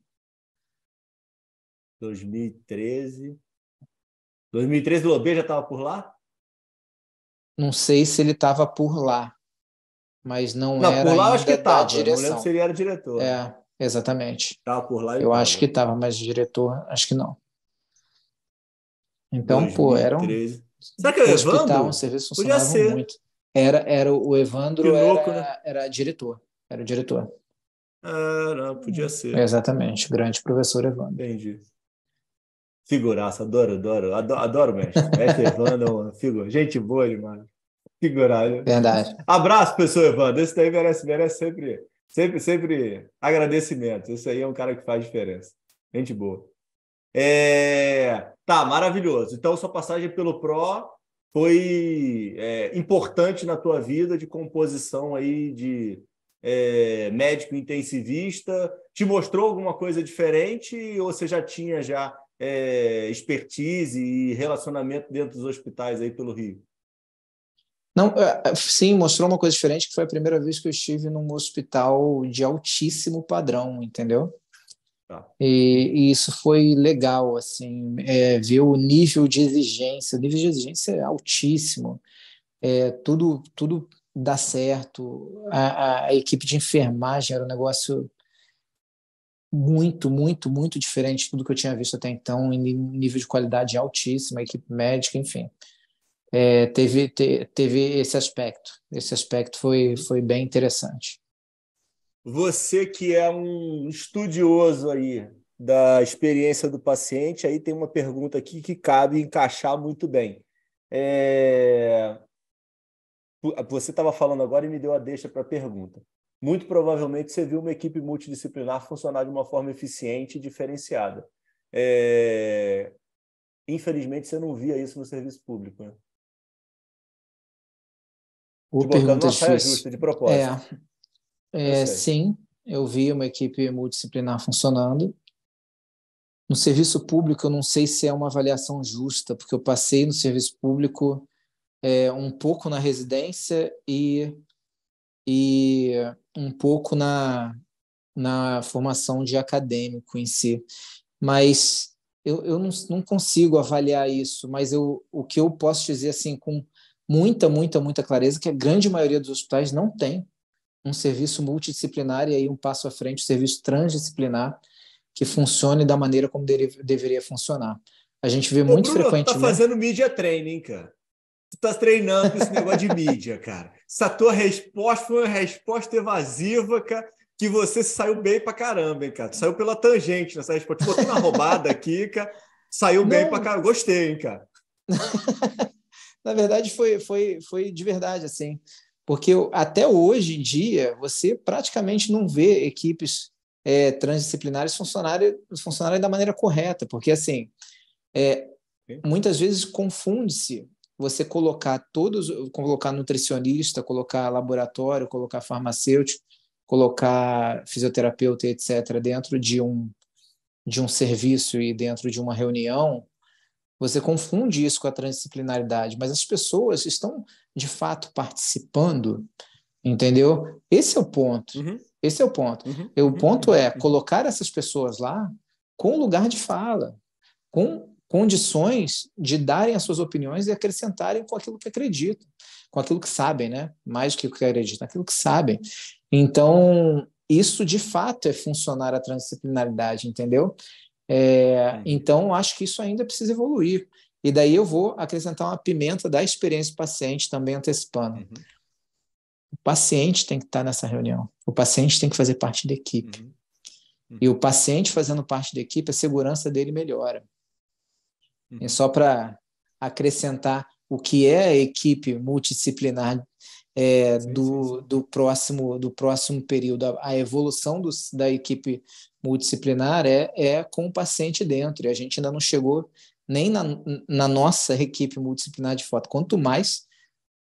2013. 2013 o Lobê já estava por lá? Não sei se ele estava por lá, mas não, não era por lá acho que estava. Não lembro se ele era diretor. É, exatamente. Estava por lá. Eu tava. acho que estava, mas diretor, acho que não. Então, 2013. pô, era um. Será que é o hospital, Evandro? um serviço funcionava muito. Era, era o Evandro, era, né? era diretor. Era o diretor. Ah, não, podia ser. Exatamente, grande professor Evandro. Entendi. Figuraça, adoro, adoro, adoro, adoro mestre. Mestre Evandro, figura. Gente boa demais. Figurado. Verdade. Abraço, professor Evandro. Esse daí merece, merece sempre, sempre, sempre agradecimento. Esse aí é um cara que faz diferença. Gente boa. É... Tá, maravilhoso. Então, sua passagem pelo PRO foi é, importante na tua vida de composição aí de é, médico intensivista. Te mostrou alguma coisa diferente ou você já tinha já é, expertise e relacionamento dentro dos hospitais aí pelo Rio? Não, sim, mostrou uma coisa diferente, que foi a primeira vez que eu estive num hospital de altíssimo padrão, entendeu? Tá. E, e, isso foi legal, assim, é, ver o nível de exigência. O nível de exigência é altíssimo. É, tudo, tudo dá certo. A, a, a, equipe de enfermagem era um negócio muito, muito, muito diferente de tudo que eu tinha visto até então, em nível de qualidade altíssima, a equipe médica, enfim. É, teve, te, teve esse aspecto. Esse aspecto foi, foi bem interessante. Você que é um estudioso aí da experiência do paciente, aí tem uma pergunta aqui que cabe encaixar muito bem. É... Você estava falando agora e me deu a deixa para a pergunta. Muito provavelmente você viu uma equipe multidisciplinar funcionar de uma forma eficiente e diferenciada. É... Infelizmente, você não via isso no serviço público. Né? O Te botando uma saia justa de propósito. É. É, sim, eu vi uma equipe multidisciplinar funcionando. No serviço público, eu não sei se é uma avaliação justa, porque eu passei no serviço público é, um pouco na residência e, e um pouco na, na formação de acadêmico em si. Mas eu, eu não, não consigo avaliar isso, mas eu, o que eu posso dizer assim com muita, muita, muita clareza é que a grande maioria dos hospitais não tem um serviço multidisciplinar e aí um passo à frente, um serviço transdisciplinar que funcione da maneira como deve, deveria funcionar. A gente vê Ô, muito Bruno, frequentemente. Tu tá fazendo mídia training, cara. Tu tá treinando com esse negócio de mídia, <laughs> cara. Essa tua resposta foi uma resposta evasiva, cara, que você saiu bem pra caramba, hein, cara. Tu saiu pela tangente nessa resposta. Te botei uma roubada aqui, cara. Saiu Não. bem pra caramba. Gostei, hein, cara. <laughs> Na verdade, foi, foi, foi de verdade, assim. Porque até hoje em dia, você praticamente não vê equipes é, transdisciplinares funcionarem, funcionarem da maneira correta, porque assim, é, muitas vezes confunde-se você colocar todos, colocar nutricionista, colocar laboratório, colocar farmacêutico, colocar fisioterapeuta, etc., dentro de um, de um serviço e dentro de uma reunião, você confunde isso com a transdisciplinaridade, mas as pessoas estão de fato participando, entendeu? Esse é o ponto. Uhum. Esse é o ponto. Uhum. E o uhum. ponto é uhum. colocar essas pessoas lá com lugar de fala, com condições de darem as suas opiniões e acrescentarem com aquilo que acreditam, com aquilo que sabem, né? Mais do que o que acreditam, aquilo que sabem. Então, isso de fato é funcionar a transdisciplinaridade, entendeu? É, então, acho que isso ainda precisa evoluir. E daí eu vou acrescentar uma pimenta da experiência do paciente também antecipando. Uhum. O paciente tem que estar nessa reunião. O paciente tem que fazer parte da equipe. Uhum. Uhum. E o paciente fazendo parte da equipe, a segurança dele melhora. Uhum. E só para acrescentar o que é a equipe multidisciplinar é, sim, do, sim, sim. do próximo do próximo período, a, a evolução do, da equipe multidisciplinar é, é com o paciente dentro. E a gente ainda não chegou nem na, na nossa equipe multidisciplinar de foto, quanto mais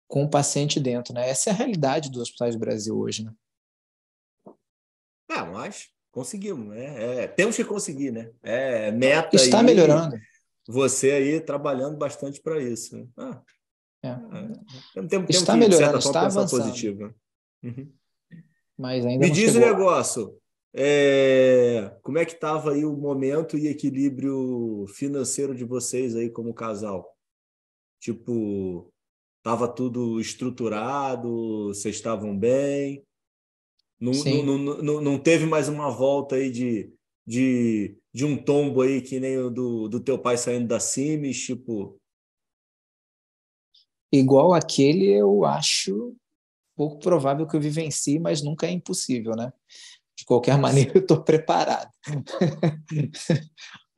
com o paciente dentro, né? Essa é a realidade dos hospitais do Brasil hoje, né? É, mas conseguimos, né? É, temos que conseguir, né? É meta. Está aí, melhorando. Você aí trabalhando bastante para isso. Né? Ah, é. é. Tem, tem, está melhorando, está avançando. Positivo. Uhum. Mas ainda Me diz o um negócio. É, como é que estava aí o momento e equilíbrio financeiro de vocês aí como casal? Tipo, estava tudo estruturado, vocês estavam bem? Não, não, não, não, teve mais uma volta aí de, de, de um tombo aí que nem o do, do teu pai saindo da Cimes, tipo... Igual aquele, eu acho pouco provável que eu vivencie, mas nunca é impossível, né? De qualquer maneira, <laughs> eu estou preparado.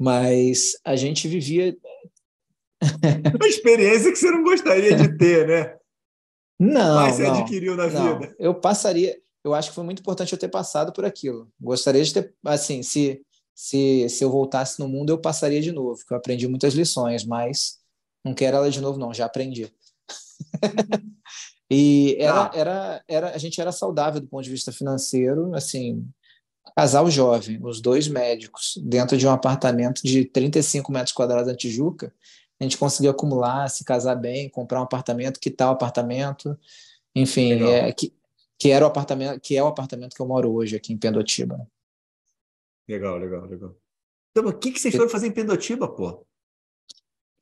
Mas a gente vivia. Uma experiência que você não gostaria de ter, né? Não. Mas você não, adquiriu na não. vida. Eu passaria. Eu acho que foi muito importante eu ter passado por aquilo. Gostaria de ter. Assim, se, se, se eu voltasse no mundo, eu passaria de novo, porque eu aprendi muitas lições, mas não quero ela de novo, não. Já aprendi. E era, tá. era, era, a gente era saudável do ponto de vista financeiro, assim, casal jovem, os dois médicos, dentro de um apartamento de 35 metros quadrados na Tijuca, a gente conseguiu acumular, se casar bem, comprar um apartamento, quitar o apartamento, enfim, é, que, que era o apartamento, que é o apartamento que eu moro hoje aqui em Pendotiba. Legal, legal, legal. Então, o que, que vocês foram fazer em Pendotiba, pô?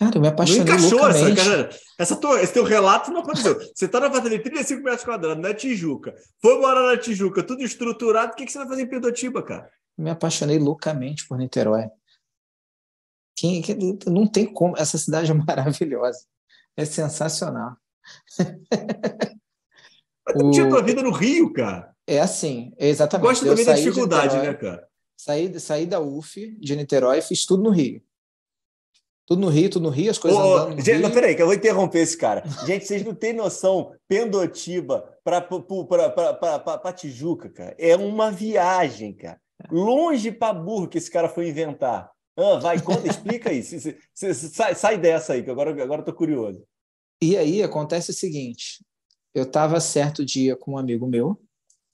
Cara, eu me apaixonei não encaixou loucamente. essa, cara. Essa tua, esse teu relato não aconteceu. Você tá na apartamento de 35 metros quadrados, na Tijuca. Foi morar na Tijuca, tudo estruturado. O que, que você vai fazer em Pedotiba, cara? Me apaixonei loucamente por Niterói. Quem, quem, não tem como. Essa cidade é maravilhosa. É sensacional. <laughs> Mas tu o... tinha tua vida no Rio, cara. É assim, é exatamente. Gosto também da dificuldade, né, cara? Saí, saí da UF de Niterói e fiz tudo no Rio. Tudo no Rio, tudo no Rio, as coisas oh, andando gente, Rio. Não, peraí, que eu vou interromper esse cara. <laughs> Gente, vocês não têm noção. Pendotiba para Tijuca, cara, é uma viagem, cara. Longe para burro que esse cara foi inventar. Ah, vai, conta, explica aí. sai, sai dessa aí, que agora, agora eu tô curioso. E aí acontece o seguinte: eu estava certo dia com um amigo meu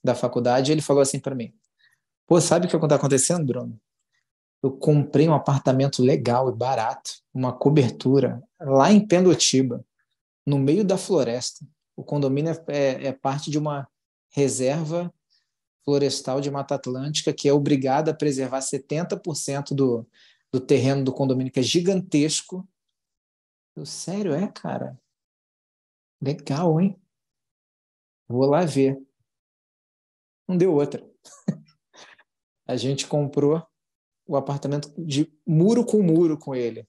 da faculdade, e ele falou assim para mim: Pô, sabe o que está acontecendo, Bruno? Eu comprei um apartamento legal e barato, uma cobertura, lá em Pendotiba, no meio da floresta. O condomínio é, é, é parte de uma reserva florestal de Mata Atlântica que é obrigada a preservar 70% do, do terreno do condomínio, que é gigantesco. Eu, sério, é, cara? Legal, hein? Vou lá ver. Não deu outra. <laughs> a gente comprou o apartamento de muro com muro com ele,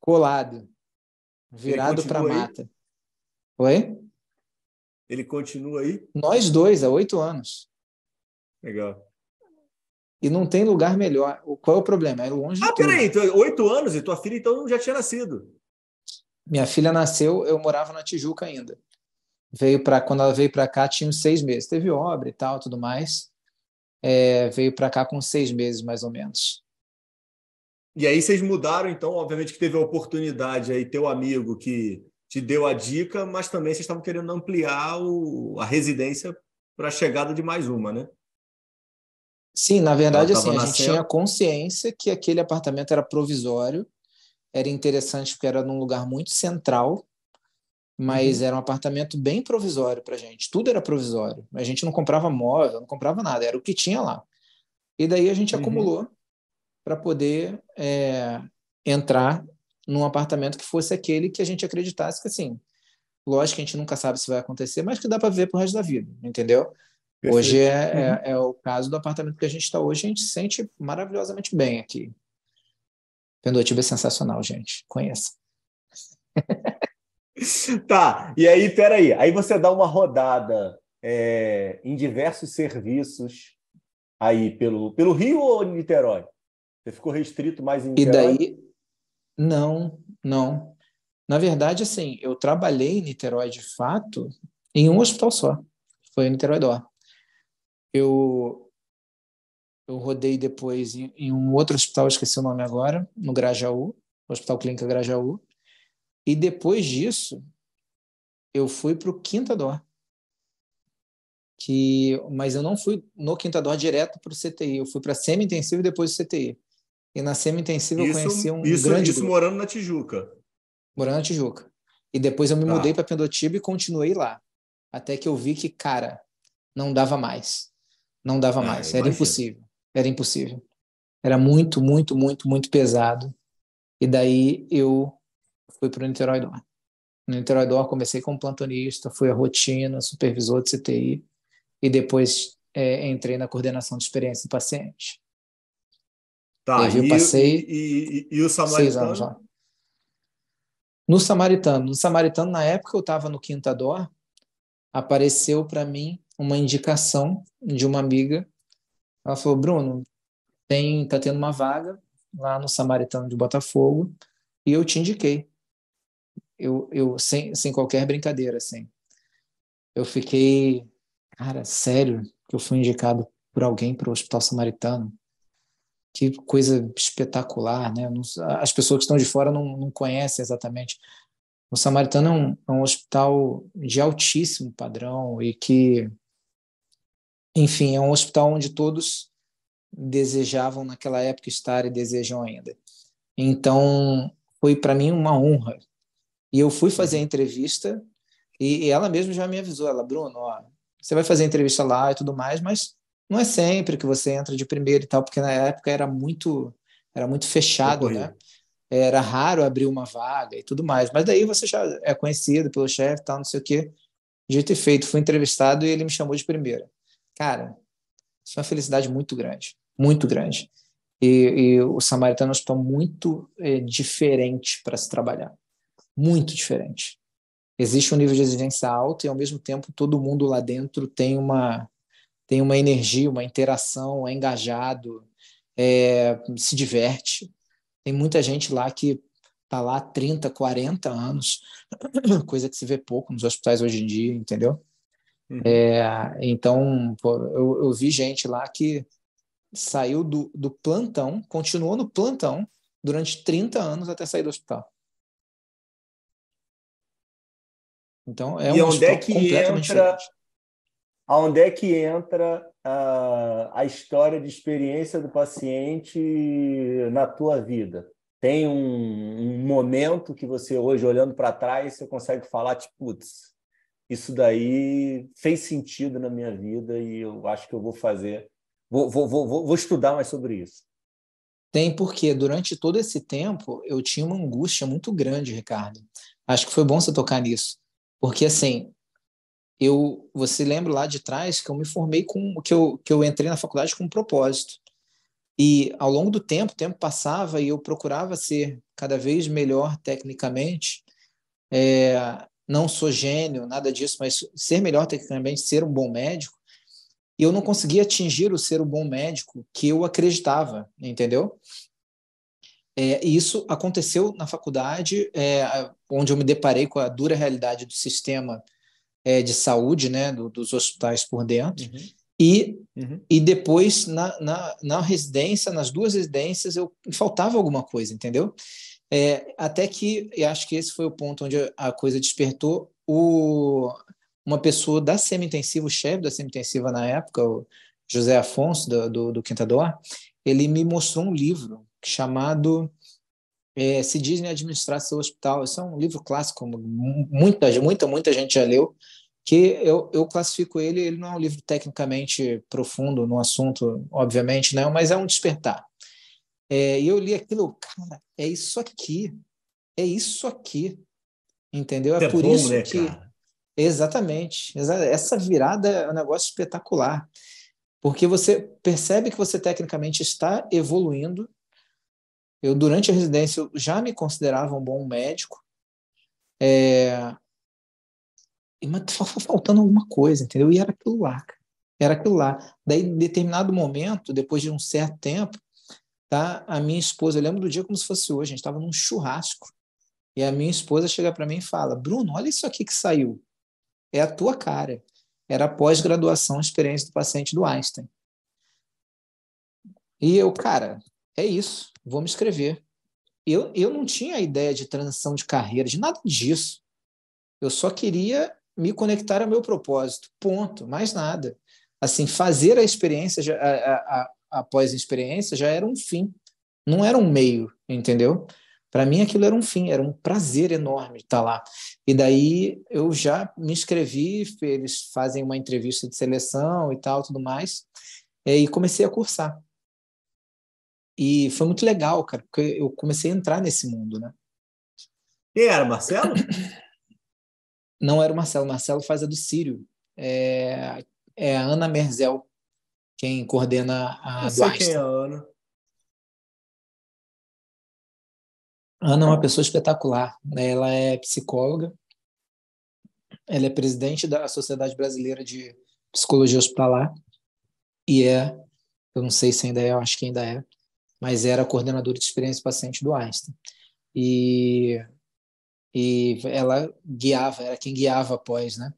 colado, virado para mata. Oi? Ele continua aí? Nós dois, há oito anos. Legal. E não tem lugar melhor. Qual é o problema? É longe ah, peraí, então, oito anos e tua filha então já tinha nascido. Minha filha nasceu, eu morava na Tijuca ainda. Veio para quando ela veio para cá tinha uns seis meses. Teve obra e tal, tudo mais é, veio para cá com seis meses, mais ou menos. E aí vocês mudaram, então, obviamente que teve a oportunidade aí, teu amigo que te deu a dica, mas também vocês estavam querendo ampliar o, a residência para a chegada de mais uma, né? Sim, na verdade, assim, a gente tinha consciência que aquele apartamento era provisório, era interessante porque era num lugar muito central, mas uhum. era um apartamento bem provisório para gente. Tudo era provisório. A gente não comprava móvel, não comprava nada, era o que tinha lá. E daí a gente uhum. acumulou para poder é, entrar num apartamento que fosse aquele que a gente acreditasse que, assim, lógico que a gente nunca sabe se vai acontecer, mas que dá para ver pro resto da vida, entendeu? Perfeito. Hoje é, é uhum. é, é, o caso do apartamento que a gente está hoje, a gente se sente maravilhosamente bem aqui. Pendotiba é sensacional, gente. Conheça. <laughs> <laughs> tá, e aí, peraí. Aí você dá uma rodada é, em diversos serviços aí pelo, pelo Rio ou Niterói? Você ficou restrito mais em Niterói? E daí, não, não. Na verdade, assim, eu trabalhei em Niterói de fato em um hospital só. Foi em Niterói Dó. Eu, eu rodei depois em, em um outro hospital, esqueci o nome agora, no Grajaú, Hospital Clínica Grajaú. E depois disso, eu fui para o Quinta Dó. Que, mas eu não fui no Quinta Dó direto para o CTI, eu fui para semi-intensivo e depois do CTI. E na semi-intensiva eu conheci um isso, grande Isso grupo. morando na Tijuca. Morando na Tijuca. E depois eu me tá. mudei para Pendotiba e continuei lá. Até que eu vi que, cara, não dava mais. Não dava ah, mais. Era impossível. Era impossível. Era muito, muito, muito, muito pesado. E daí eu fui para o Niterói Dor. No Niterói Dor comecei como plantonista, fui a rotina, supervisor de CTI e depois é, entrei na coordenação de experiência do paciente. Tá, e, eu passei e, e, e, o Samaritano? Seis anos No Samaritano. No Samaritano, na época eu estava no Quinta Dor, apareceu para mim uma indicação de uma amiga. Ela falou, Bruno, tem tá tendo uma vaga lá no Samaritano de Botafogo e eu te indiquei. Eu, eu sem, sem qualquer brincadeira, assim. Eu fiquei, cara, sério que eu fui indicado por alguém para o Hospital Samaritano? Que coisa espetacular, né? As pessoas que estão de fora não, não conhecem exatamente. O Samaritano é um, é um hospital de altíssimo padrão e que, enfim, é um hospital onde todos desejavam naquela época estar e desejam ainda. Então, foi para mim uma honra. E eu fui fazer a entrevista e, e ela mesma já me avisou, ela, Bruno, ó, você vai fazer a entrevista lá e tudo mais, mas não é sempre que você entra de primeiro e tal, porque na época era muito era muito fechado, né? Era raro abrir uma vaga e tudo mais. Mas daí você já é conhecido pelo chefe, tal, não sei o quê. De ter feito, fui entrevistado e ele me chamou de primeira. Cara, isso é uma felicidade muito grande, muito grande. E, e o Samaritano é um hospital muito é, diferente para se trabalhar, muito diferente. Existe um nível de exigência alto e, ao mesmo tempo, todo mundo lá dentro tem uma, tem uma energia, uma interação, é engajado, é, se diverte. Tem muita gente lá que está lá há 30, 40 anos, <clears throat> coisa que se vê pouco nos hospitais hoje em dia, entendeu? Uhum. É, então, pô, eu, eu, vi gente lá que saiu do, do plantão, continuou no plantão durante 30 anos até sair do hospital. Então, é e um onde é que entra, diferente. Onde é que entra a, a história de experiência do paciente na tua vida? Tem um, um momento que você, hoje, olhando para trás, você consegue falar, tipo, putz, isso daí fez sentido na minha vida e eu acho que eu vou fazer, vou, vou, vou, vou estudar mais sobre isso. Tem porque durante todo esse tempo eu tinha uma angústia muito grande, Ricardo. Acho que foi bom você tocar nisso, porque assim eu você lembra lá de trás que eu me formei com que eu que eu entrei na faculdade com um propósito e ao longo do tempo, o tempo passava e eu procurava ser cada vez melhor tecnicamente. É, não sou gênio, nada disso, mas ser melhor tecnicamente, ser um bom médico, e eu não conseguia atingir o ser um bom médico que eu acreditava, entendeu? É, isso aconteceu na faculdade, é, onde eu me deparei com a dura realidade do sistema é, de saúde, né, do, dos hospitais por dentro, uhum. E, uhum. e depois, na, na, na residência, nas duas residências, eu faltava alguma coisa, entendeu? É, até que, e acho que esse foi o ponto onde a coisa despertou, o, uma pessoa da semi-intensiva, o chefe da semi-intensiva na época, o José Afonso, do, do, do Quintador, ele me mostrou um livro chamado é, Se Dizem Administrar Seu Hospital. Esse é um livro clássico, muita, muita, muita gente já leu, que eu, eu classifico ele, ele não é um livro tecnicamente profundo no assunto, obviamente, não, mas é um despertar. É, e eu li aquilo, cara, é isso aqui, é isso aqui, entendeu? É, é por bom, isso né, que. Cara? Exatamente, essa virada é um negócio espetacular, porque você percebe que você tecnicamente está evoluindo. Eu, durante a residência, eu já me considerava um bom médico, é... mas estava faltando alguma coisa, entendeu? E era aquilo lá, era aquilo lá. Daí, em determinado momento, depois de um certo tempo, tá? A minha esposa, eu lembro do dia como se fosse hoje, a gente estava num churrasco. E a minha esposa chega para mim e fala: Bruno, olha isso aqui que saiu. É a tua cara. Era a pós-graduação experiência do paciente do Einstein. E eu, cara, é isso, vou me inscrever. eu, eu não tinha ideia de transição de carreira, de nada disso. Eu só queria me conectar ao meu propósito, ponto, mais nada. Assim, fazer a experiência, já, a, a, após a experiência, já era um fim, não era um meio, entendeu? Para mim aquilo era um fim, era um prazer enorme estar lá. E daí eu já me inscrevi, eles fazem uma entrevista de seleção e tal, tudo mais, e comecei a cursar. E foi muito legal, cara, porque eu comecei a entrar nesse mundo, né? Quem era, Marcelo? <clears throat> Não era o Marcelo, o Marcelo faz a do Sírio. É, é a Ana Merzel, quem coordena a Não sei quem é a Ana. Ana é uma pessoa espetacular. Né? Ela é psicóloga, ela é presidente da Sociedade Brasileira de Psicologia Hospitalar e é, eu não sei se ainda é, eu acho que ainda é, mas era coordenadora de experiência paciente do Einstein. E, e ela guiava, era quem guiava após, né?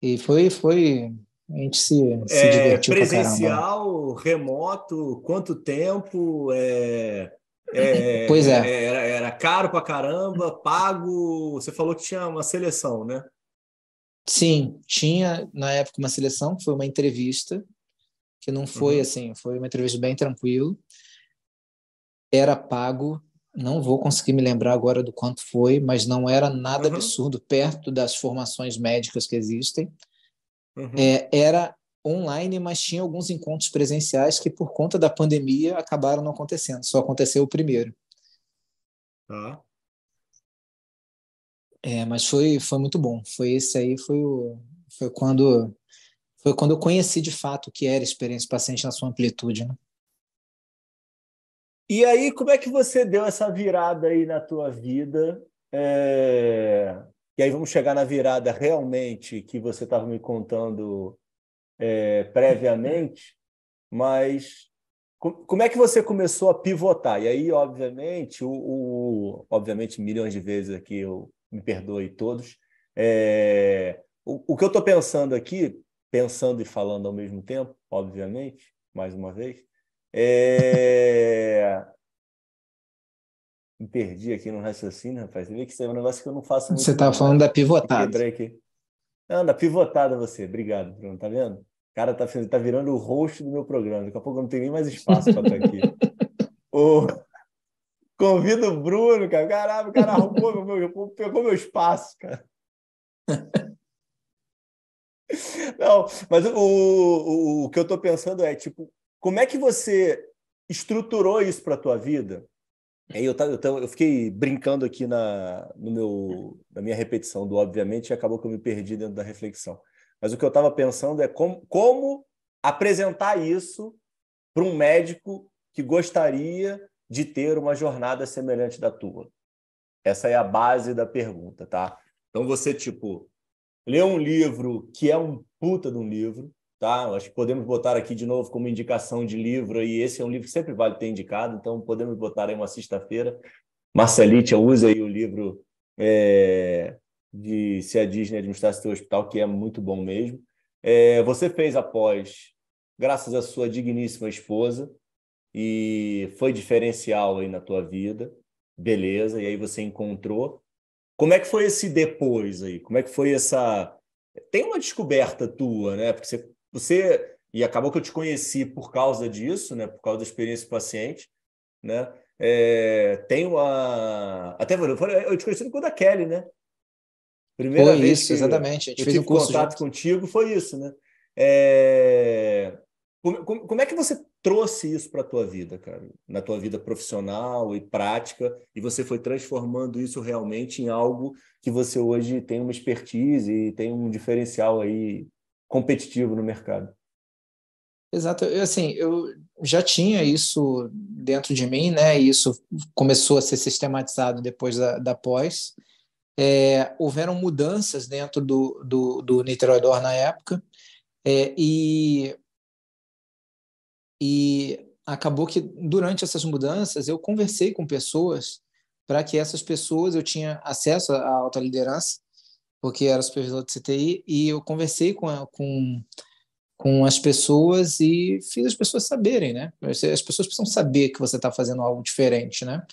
E foi, foi a gente se, se é, divertiu Presencial, remoto, quanto tempo? É, é, <laughs> pois é. é. Era, era caro pra caramba, pago. Você falou que tinha uma seleção, né? Sim, tinha na época uma seleção, foi uma entrevista, que não foi uhum. assim, foi uma entrevista bem tranquilo. Era pago, não vou conseguir me lembrar agora do quanto foi, mas não era nada uhum. absurdo perto das formações médicas que existem. Uhum. É, era online, mas tinha alguns encontros presenciais que, por conta da pandemia, acabaram não acontecendo. Só aconteceu o primeiro. Tá. É, mas foi, foi muito bom. Foi esse aí, foi, o, foi quando foi quando eu conheci de fato o que era experiência paciente na sua amplitude. Né? E aí, como é que você deu essa virada aí na tua vida? É... E aí vamos chegar na virada realmente que você estava me contando é, previamente, mas como é que você começou a pivotar? E aí, obviamente, o, o obviamente milhões de vezes aqui eu me perdoe todos. É, o, o que eu estou pensando aqui, pensando e falando ao mesmo tempo, obviamente, mais uma vez, é... Me perdi aqui no raciocínio, rapaz. Você vê que isso é um negócio que eu não faço muito. Você estava falando da pivotada. Aqui. Não, da pivotada você. Obrigado, Bruno. Tá vendo? cara tá, tá virando o host do meu programa. Daqui a pouco eu não tenho nem mais espaço para estar aqui. <laughs> o... Convido o Bruno, cara. Caralho, o cara arrumou meu, pegou meu espaço, cara. <laughs> Não, mas o, o, o que eu estou pensando é, tipo, como é que você estruturou isso para a tua vida? Aí eu, eu, eu fiquei brincando aqui na, no meu, na minha repetição do obviamente e acabou que eu me perdi dentro da reflexão. Mas o que eu estava pensando é como, como apresentar isso para um médico que gostaria de ter uma jornada semelhante da tua. Essa é a base da pergunta, tá? Então você, tipo, lê um livro que é um puta de um livro, tá? Acho que podemos botar aqui de novo como indicação de livro, e esse é um livro que sempre vale ter indicado, então podemos botar aí uma sexta-feira. Marcelite, use aí o livro é, de se a Disney administrasse seu hospital, que é muito bom mesmo. É, você fez após, graças à sua digníssima esposa, e foi diferencial aí na tua vida, beleza, e aí você encontrou. Como é que foi esse depois aí? Como é que foi essa... Tem uma descoberta tua, né? Porque você, você... E acabou que eu te conheci por causa disso, né? Por causa da experiência paciente, né? É, tem uma... Até eu te conheci no da Kelly, né? Primeira foi vez isso, que exatamente. A gente eu tive um contato junto. contigo foi isso, né? É... Como, como, como, é que você trouxe isso para a tua vida, cara? Na tua vida profissional e prática, e você foi transformando isso realmente em algo que você hoje tem uma expertise e tem um diferencial aí competitivo no mercado. Exato. Assim, eu já tinha isso dentro de mim, né? Isso começou a ser sistematizado depois da, da pós é, houveram mudanças dentro do, do, do Niterói Dor na época, é, e, e acabou que durante essas mudanças eu conversei com pessoas para que essas pessoas, eu tinha acesso à alta liderança, porque era supervisor de CTI, e eu conversei com, com, com as pessoas e fiz as pessoas saberem, né? As pessoas precisam saber que você está fazendo algo diferente, né?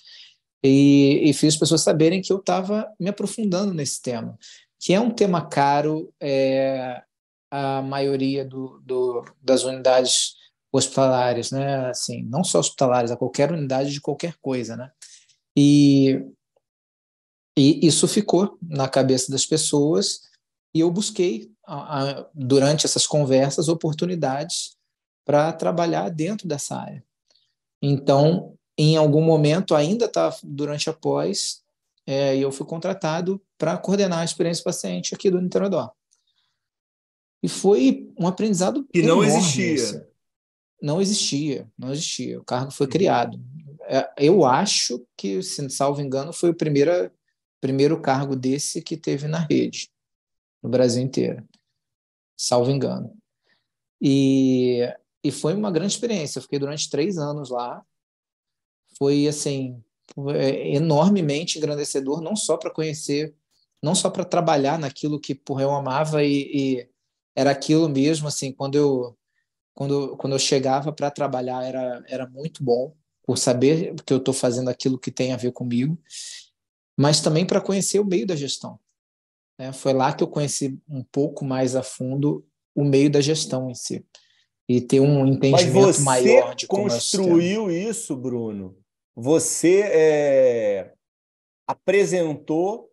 e, e fiz as pessoas saberem que eu estava me aprofundando nesse tema, que é um tema caro, é, a maioria do, do, das unidades hospitalares, né? Assim, não só hospitalares, a qualquer unidade de qualquer coisa, né? E, e isso ficou na cabeça das pessoas e eu busquei a, a, durante essas conversas oportunidades para trabalhar dentro dessa área. Então, em algum momento, ainda está durante a pós, é, eu fui contratado para coordenar a experiência paciente aqui do Niterói. E foi um aprendizado que não existia. Assim. Não existia, não existia. O cargo foi uhum. criado. É, eu acho que, se salvo engano, foi o primeiro, primeiro cargo desse que teve na rede, no Brasil inteiro. Salvo engano. E, e foi uma grande experiência. Eu fiquei durante três anos lá. Foi, assim, enormemente engrandecedor, não só para conhecer, não só para trabalhar naquilo que porra, eu amava e, e era aquilo mesmo, assim, quando eu quando, quando eu chegava para trabalhar era, era muito bom, por saber que eu estou fazendo aquilo que tem a ver comigo, mas também para conhecer o meio da gestão. Né? Foi lá que eu conheci um pouco mais a fundo o meio da gestão em si e ter um entendimento maior de como construiu isso, Bruno. Você é, apresentou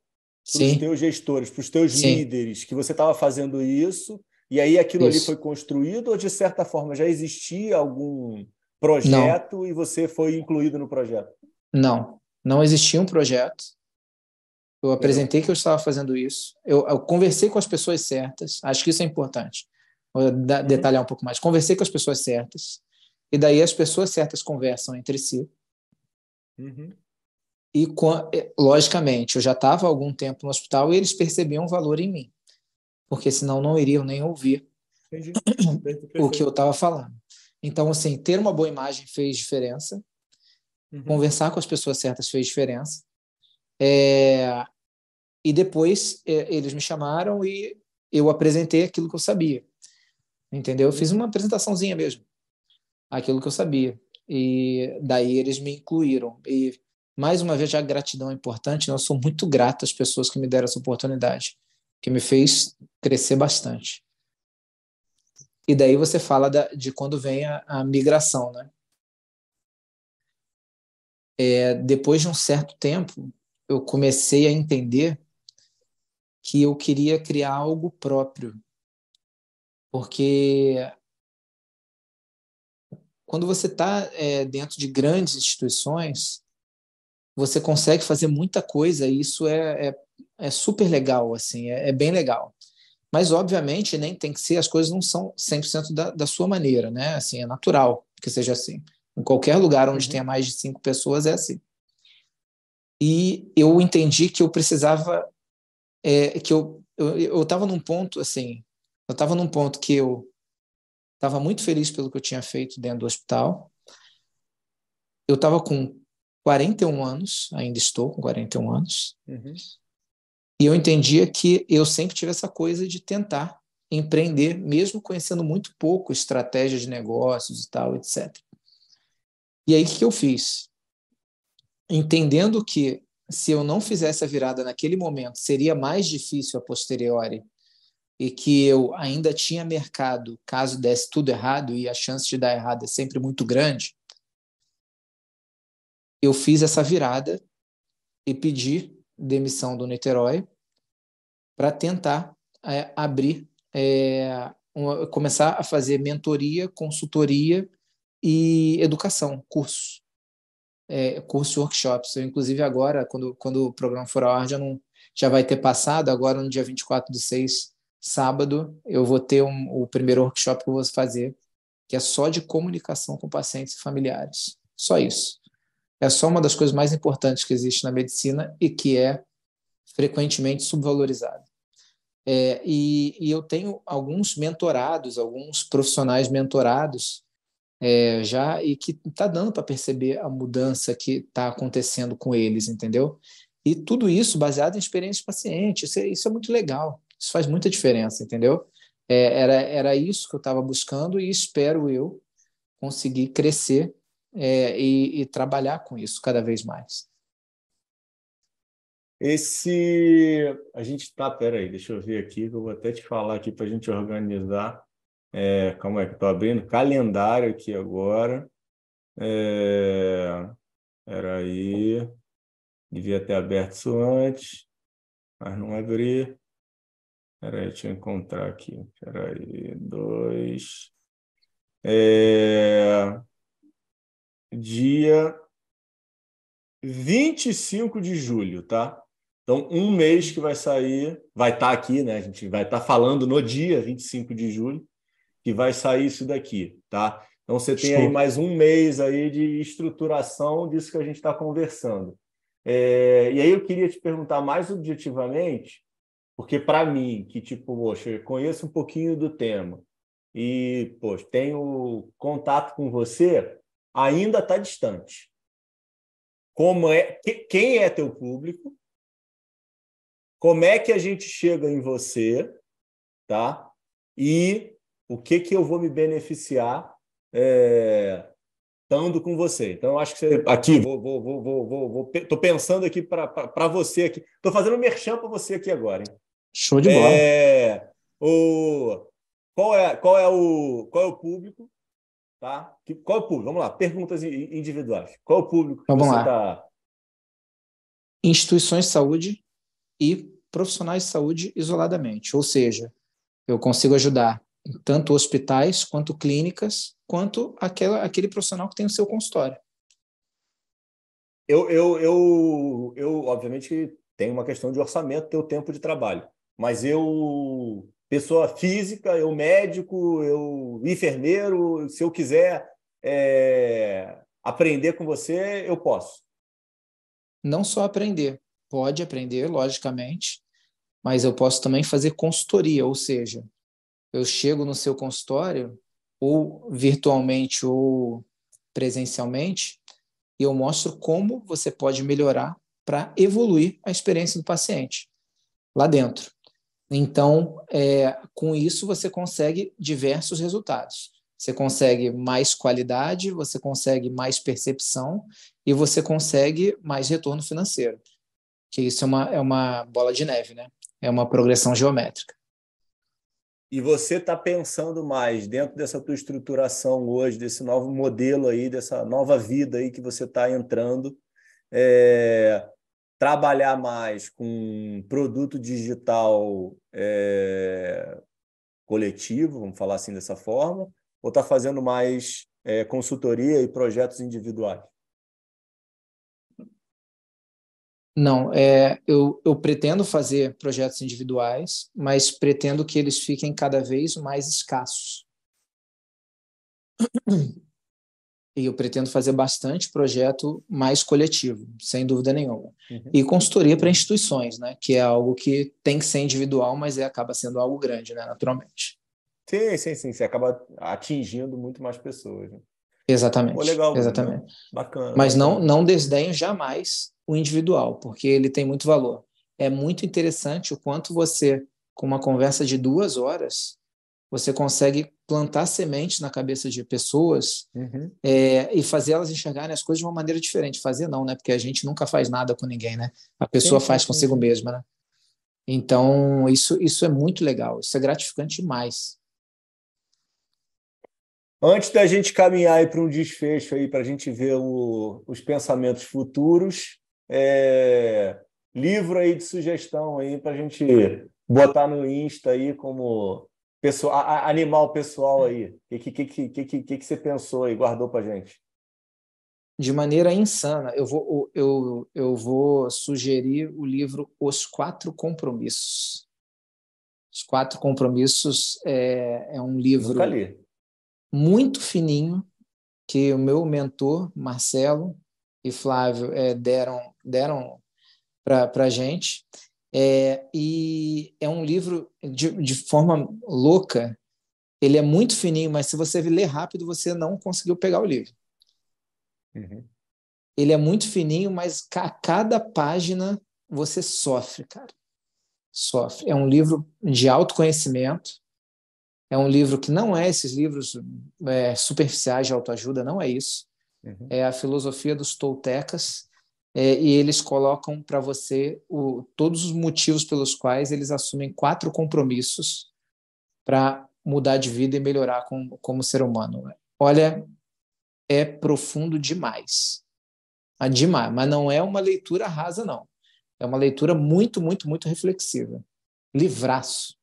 para os teus gestores, para os teus Sim. líderes, que você estava fazendo isso e aí aquilo Isso. ali foi construído ou de certa forma já existia algum projeto não. e você foi incluído no projeto? Não, não existia um projeto. Eu apresentei que eu estava fazendo isso. Eu, eu conversei com as pessoas certas. Acho que isso é importante. Vou da, uhum. detalhar um pouco mais. Conversei com as pessoas certas. E daí as pessoas certas conversam entre si. Uhum. E, logicamente, eu já estava há algum tempo no hospital e eles percebiam valor em mim porque senão não iriam nem ouvir Entendi. <coughs> o que eu estava falando. Então, assim, ter uma boa imagem fez diferença, uhum. conversar com as pessoas certas fez diferença. É... E depois é, eles me chamaram e eu apresentei aquilo que eu sabia. Entendeu? Eu fiz uma apresentaçãozinha mesmo, aquilo que eu sabia. E daí eles me incluíram. E mais uma vez, a gratidão é importante. Né? Eu sou muito grato às pessoas que me deram essa oportunidade que me fez crescer bastante. E daí você fala da, de quando vem a, a migração, né? É, depois de um certo tempo, eu comecei a entender que eu queria criar algo próprio. Porque quando você está é, dentro de grandes instituições, você consegue fazer muita coisa e isso é, é é super legal, assim, é, é, bem legal. Mas, obviamente, nem tem que ser, as coisas não são 100% da, da sua maneira, né? Assim, é natural que seja assim. Em qualquer lugar onde uhum. tenha mais de cinco pessoas é assim. E eu entendi que eu precisava, é, que eu eu estava num ponto assim, eu estava num ponto que eu estava muito feliz pelo que eu tinha feito dentro do hospital. Eu estava com 41 anos, ainda estou com 41 anos. Uhum. E eu entendia que eu sempre tive essa coisa de tentar empreender, mesmo conhecendo muito pouco estratégia de negócios e tal, etc. E aí o que eu fiz? Entendendo que se eu não fizesse a virada naquele momento, seria mais difícil a posteriori e que eu ainda tinha mercado caso desse tudo errado e a chance de dar errado é sempre muito grande, eu fiz essa virada e pedi demissão do Niterói para tentar é, abrir, é, uma, começar a fazer mentoria, consultoria e educação, cursos, é, cursos workshops. Eu, inclusive, agora, quando, quando o programa for ao ar, já, não, já vai ter passado, agora no dia 24 de 6, sábado, eu vou ter um, o primeiro workshop que eu vou fazer, que é só de comunicação com pacientes e familiares. Só isso é só uma das coisas mais importantes que existe na medicina e que é frequentemente subvalorizada. É, e, e, eu tenho alguns mentorados, alguns profissionais mentorados é, já e que está dando para perceber a mudança que está acontecendo com eles, entendeu? E tudo isso baseado em experiência paciente, isso é, isso é muito legal, isso faz muita diferença, entendeu? É, era, era isso que eu estava buscando e espero eu conseguir crescer é, e, e, trabalhar com isso cada vez mais. Esse. A gente está. Peraí, deixa eu ver aqui, que eu vou até te falar aqui para a gente organizar. É, calma aí, que estou abrindo calendário aqui agora. É, peraí. Devia ter aberto isso antes, mas não abri. Peraí, deixa eu encontrar aqui. Peraí, dois. É, dia 25 de julho, tá? Então, um mês que vai sair, vai estar tá aqui, né? A gente vai estar tá falando no dia 25 de julho, que vai sair isso daqui, tá? Então, você tem aí mais um mês aí de estruturação disso que a gente está conversando. É, e aí eu queria te perguntar mais objetivamente, porque para mim, que tipo, poxa, eu conheço um pouquinho do tema e, poxa, tenho contato com você, ainda está distante. Como é, quem é teu público? Como é que a gente chega em você, tá? E o que que eu vou me beneficiar é, estando com você. Então, eu acho que você. Aqui, vou, vou, vou, vou, vou, vou tô pensando aqui para você aqui. Tô fazendo merchan para você aqui agora, hein? Show de bola. É, o, qual, é, qual, é o, qual é o público? Tá? Qual é o público? Vamos lá, perguntas individuais. Qual é o público que Vamos você está. Instituições de saúde e profissionais de saúde isoladamente. Ou seja, eu consigo ajudar tanto hospitais quanto clínicas, quanto aquela, aquele profissional que tem o seu consultório. Eu, eu, eu, eu, obviamente, tenho uma questão de orçamento, ter o tempo de trabalho, mas eu, pessoa física, eu médico, eu enfermeiro, se eu quiser é, aprender com você, eu posso. Não só aprender, pode aprender, logicamente, mas eu posso também fazer consultoria, ou seja, eu chego no seu consultório, ou virtualmente ou presencialmente, e eu mostro como você pode melhorar para evoluir a experiência do paciente lá dentro. Então, é, com isso, você consegue diversos resultados. Você consegue mais qualidade, você consegue mais percepção e você consegue mais retorno financeiro. Que isso é uma, é uma bola de neve, né? É uma progressão geométrica e você está pensando mais dentro dessa tua estruturação hoje, desse novo modelo aí, dessa nova vida aí que você está entrando, é, trabalhar mais com produto digital é, coletivo, vamos falar assim dessa forma, ou está fazendo mais é, consultoria e projetos individuais? Não, é, eu, eu pretendo fazer projetos individuais, mas pretendo que eles fiquem cada vez mais escassos. E eu pretendo fazer bastante projeto mais coletivo, sem dúvida nenhuma. Uhum. E consultoria para instituições, né? Que é algo que tem que ser individual, mas é, acaba sendo algo grande, né? Naturalmente. Sim, sim, sim. Você acaba atingindo muito mais pessoas. Né? Exatamente. Pô, legal. Exatamente. Bacana. Mas bacana. não, não desdenho jamais o individual, porque ele tem muito valor. É muito interessante o quanto você, com uma conversa de duas horas, você consegue plantar semente na cabeça de pessoas uhum. é, e fazer elas enxergarem as coisas de uma maneira diferente. Fazer não, né? Porque a gente nunca faz nada com ninguém, né? A pessoa sim, faz sim, consigo sim. mesma, né? Então, isso, isso é muito legal, isso é gratificante demais. Antes da gente caminhar para um desfecho aí, para a gente ver o, os pensamentos futuros, é, livro aí de sugestão aí para a gente botar no Insta aí como pessoal, animal pessoal aí. O que, que, que, que, que, que você pensou aí, guardou para gente? De maneira insana, eu vou, eu, eu vou sugerir o livro Os Quatro Compromissos. Os Quatro Compromissos é, é um livro muito fininho que o meu mentor, Marcelo, e Flávio é, deram, deram para a gente. É, e é um livro de, de forma louca. Ele é muito fininho, mas se você ler rápido, você não conseguiu pegar o livro. Uhum. Ele é muito fininho, mas a cada página você sofre, cara. Sofre. É um livro de autoconhecimento. É um livro que não é esses livros é, superficiais de autoajuda, não é isso. Uhum. É a filosofia dos toltecas. é, e eles colocam para você o, todos os motivos pelos quais eles assumem quatro compromissos para mudar de vida e melhorar com, como ser humano. Olha, é profundo demais. Ah, demais, mas não é uma leitura rasa, não. É uma leitura muito, muito, muito reflexiva. Livraço.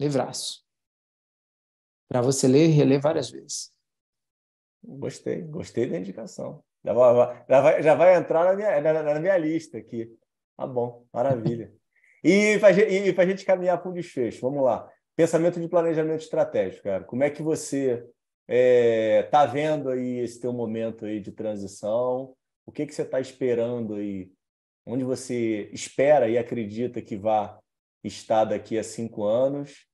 Livraço. Para você ler e reler várias vezes. Gostei, gostei da indicação. Já vai, já vai, entrar na minha, na, na minha lista aqui. Tá bom, maravilha. e para a gente caminhar para o desfecho, vamos lá. Pensamento de planejamento estratégico, cara. Como é que você está é, tá vendo aí esse teu momento aí de transição? O que, que você está esperando aí? Onde você espera e acredita que vá estar daqui a cinco anos?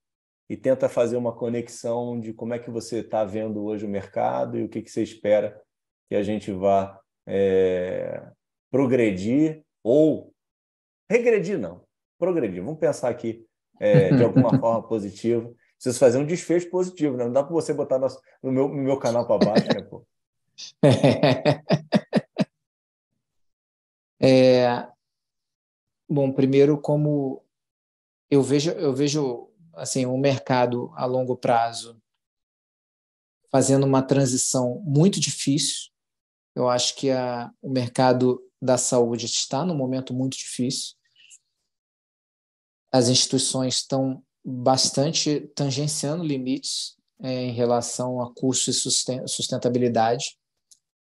E tenta fazer uma conexão de como é que você está vendo hoje o mercado e o que, que você espera que a gente vá é, progredir ou regredir, não, progredir. Vamos pensar aqui é, de alguma <laughs> forma positiva. Preciso fazer um desfecho positivo, né? Não dá para você botar no, no, meu, no meu canal para baixo, né, pô? <laughs> É, bom, primeiro, como eu vejo, eu vejo assim, o um mercado a longo prazo fazendo uma transição muito difícil. Eu acho que a, o mercado da saúde está num momento muito difícil. As instituições estão bastante tangenciando limites é, em relação a custo e sustentabilidade.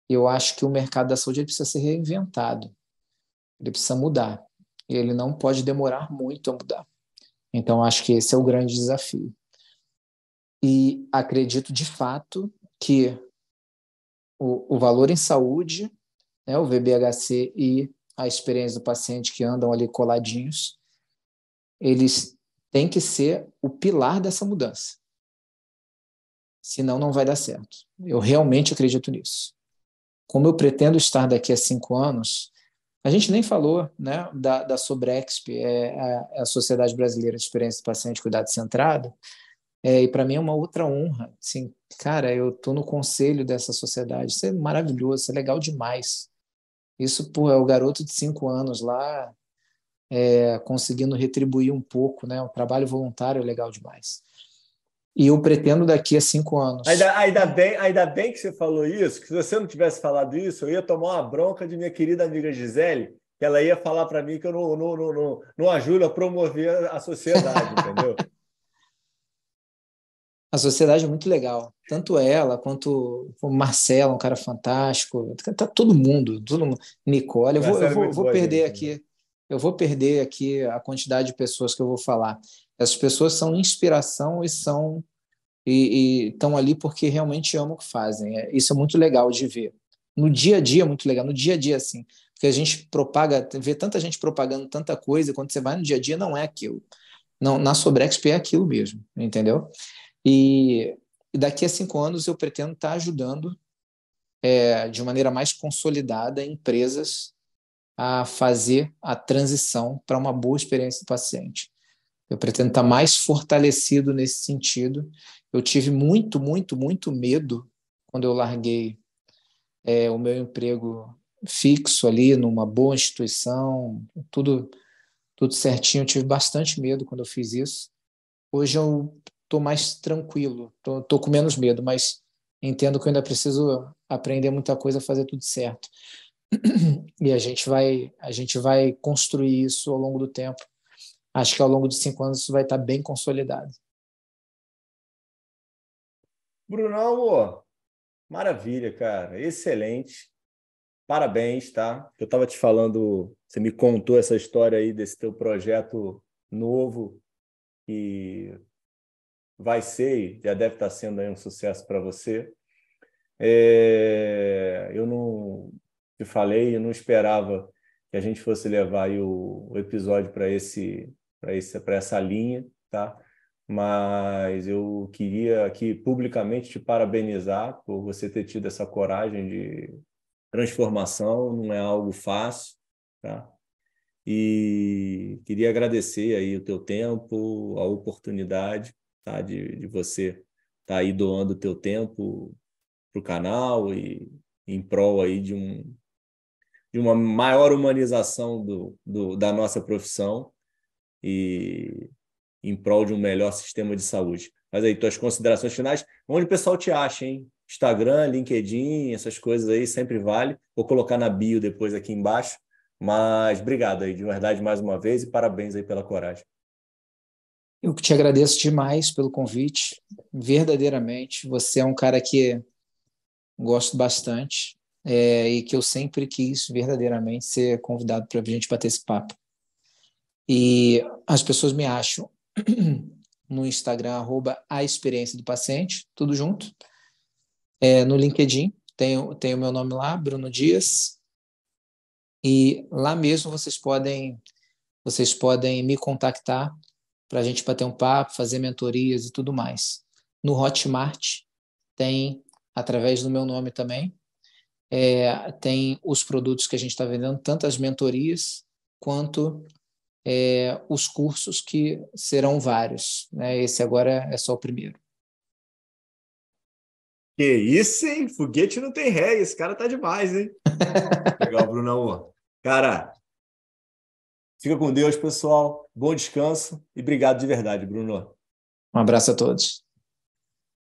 Eu acho que o mercado da saúde precisa ser reinventado. Ele precisa mudar. E ele não pode demorar muito a mudar. Então, acho que esse é o grande desafio. E acredito de fato que o, o valor em saúde, né, o VBHC e a experiência do paciente que andam ali coladinhos, eles têm que ser o pilar dessa mudança. Senão, não vai dar certo. Eu realmente acredito nisso. Como eu pretendo estar daqui a cinco anos, a gente nem falou né, da, da Sobrexp, é a, é a, Sociedade Brasileira de Experiência do Paciente e Cuidado Centrado, é, e para mim é uma outra honra. Assim, cara, eu estou no conselho dessa sociedade, isso é maravilhoso, isso é legal demais. Isso, pô, é o garoto de cinco anos lá é, conseguindo retribuir um pouco, né? O trabalho voluntário é legal demais. E eu pretendo daqui a cinco anos. Ainda, ainda, bem, ainda bem que você falou isso, que se você não tivesse falado isso, eu ia tomar uma bronca de minha querida amiga Gisele, que ela ia falar para mim que eu não, não, não, não, não ajudo a promover a sociedade, entendeu? <laughs> A sociedade é muito legal. Tanto ela quanto o Marcelo, um cara fantástico. Tá todo mundo, todo mundo. Nicole, eu vou, eu vou, vou perder gente, aqui. Né? Eu vou perder aqui a quantidade de pessoas que eu vou falar. Essas pessoas são inspiração e são e estão ali porque realmente amam o que fazem. É, isso é muito legal de ver. No dia a dia, é muito legal. No dia a dia, assim. Porque a gente propaga, vê tanta gente propagando tanta coisa, quando você vai no dia a dia, não é aquilo. Não, na Sobrexp é aquilo mesmo, entendeu? E, daqui a cinco anos eu pretendo estar ajudando é, de maneira mais consolidada empresas a fazer a transição para uma boa experiência do paciente. Eu pretendo estar mais fortalecido nesse sentido. Eu tive muito, muito, muito medo quando eu larguei é, o meu emprego fixo ali numa boa instituição, tudo tudo certinho. Eu tive bastante medo quando eu fiz isso. Hoje eu estou mais tranquilo, estou com menos medo, mas entendo que eu ainda preciso aprender muita coisa, fazer tudo certo. <clears throat> E a gente vai a gente vai construir isso ao longo do tempo acho que ao longo de cinco anos isso vai estar bem consolidado. Brunão, maravilha, cara, excelente. Parabéns, tá? Eu estava te falando, você me contou essa história aí desse teu projeto novo que vai ser, já deve estar sendo aí um sucesso para você. É, eu não te falei, eu não esperava que a gente fosse levar o, o episódio para esse para essa linha, tá? Mas eu queria aqui publicamente te parabenizar por você ter tido essa coragem de transformação, não é algo fácil, tá? E queria agradecer aí o teu tempo, a oportunidade, tá? De, de você estar tá aí doando o teu tempo para o canal e em prol aí de um de uma maior humanização do, do, da nossa profissão e em prol de um melhor sistema de saúde. Mas aí, tuas considerações finais, onde o pessoal te acha, hein? Instagram, LinkedIn, essas coisas aí sempre vale. Vou colocar na bio depois aqui embaixo. Mas obrigado aí, de verdade, mais uma vez, e parabéns aí pela coragem. Eu te agradeço demais pelo convite. Verdadeiramente, você é um cara que gosto bastante é, e que eu sempre quis verdadeiramente ser convidado para a gente bater esse papo. E as pessoas me acham <clears throat> no Instagram, arroba a experiência do paciente, tudo junto. É, no LinkedIn, tem, o meu nome lá, Bruno Dias. E lá mesmo vocês podem, vocês podem me contactar para a gente bater um papo, fazer mentorias e tudo mais. No Hotmart tem, através do meu nome também, é, tem os produtos que a gente está vendendo, tanto as mentorias quanto é, os cursos que serão vários. Né? Esse agora é só o primeiro. Que isso, hein? Foguete não tem ré, esse cara tá demais, hein? <laughs> Legal, Brunão. Cara, Fica com Deus, pessoal. Bom descanso e obrigado de verdade, Bruno. Um abraço a todos.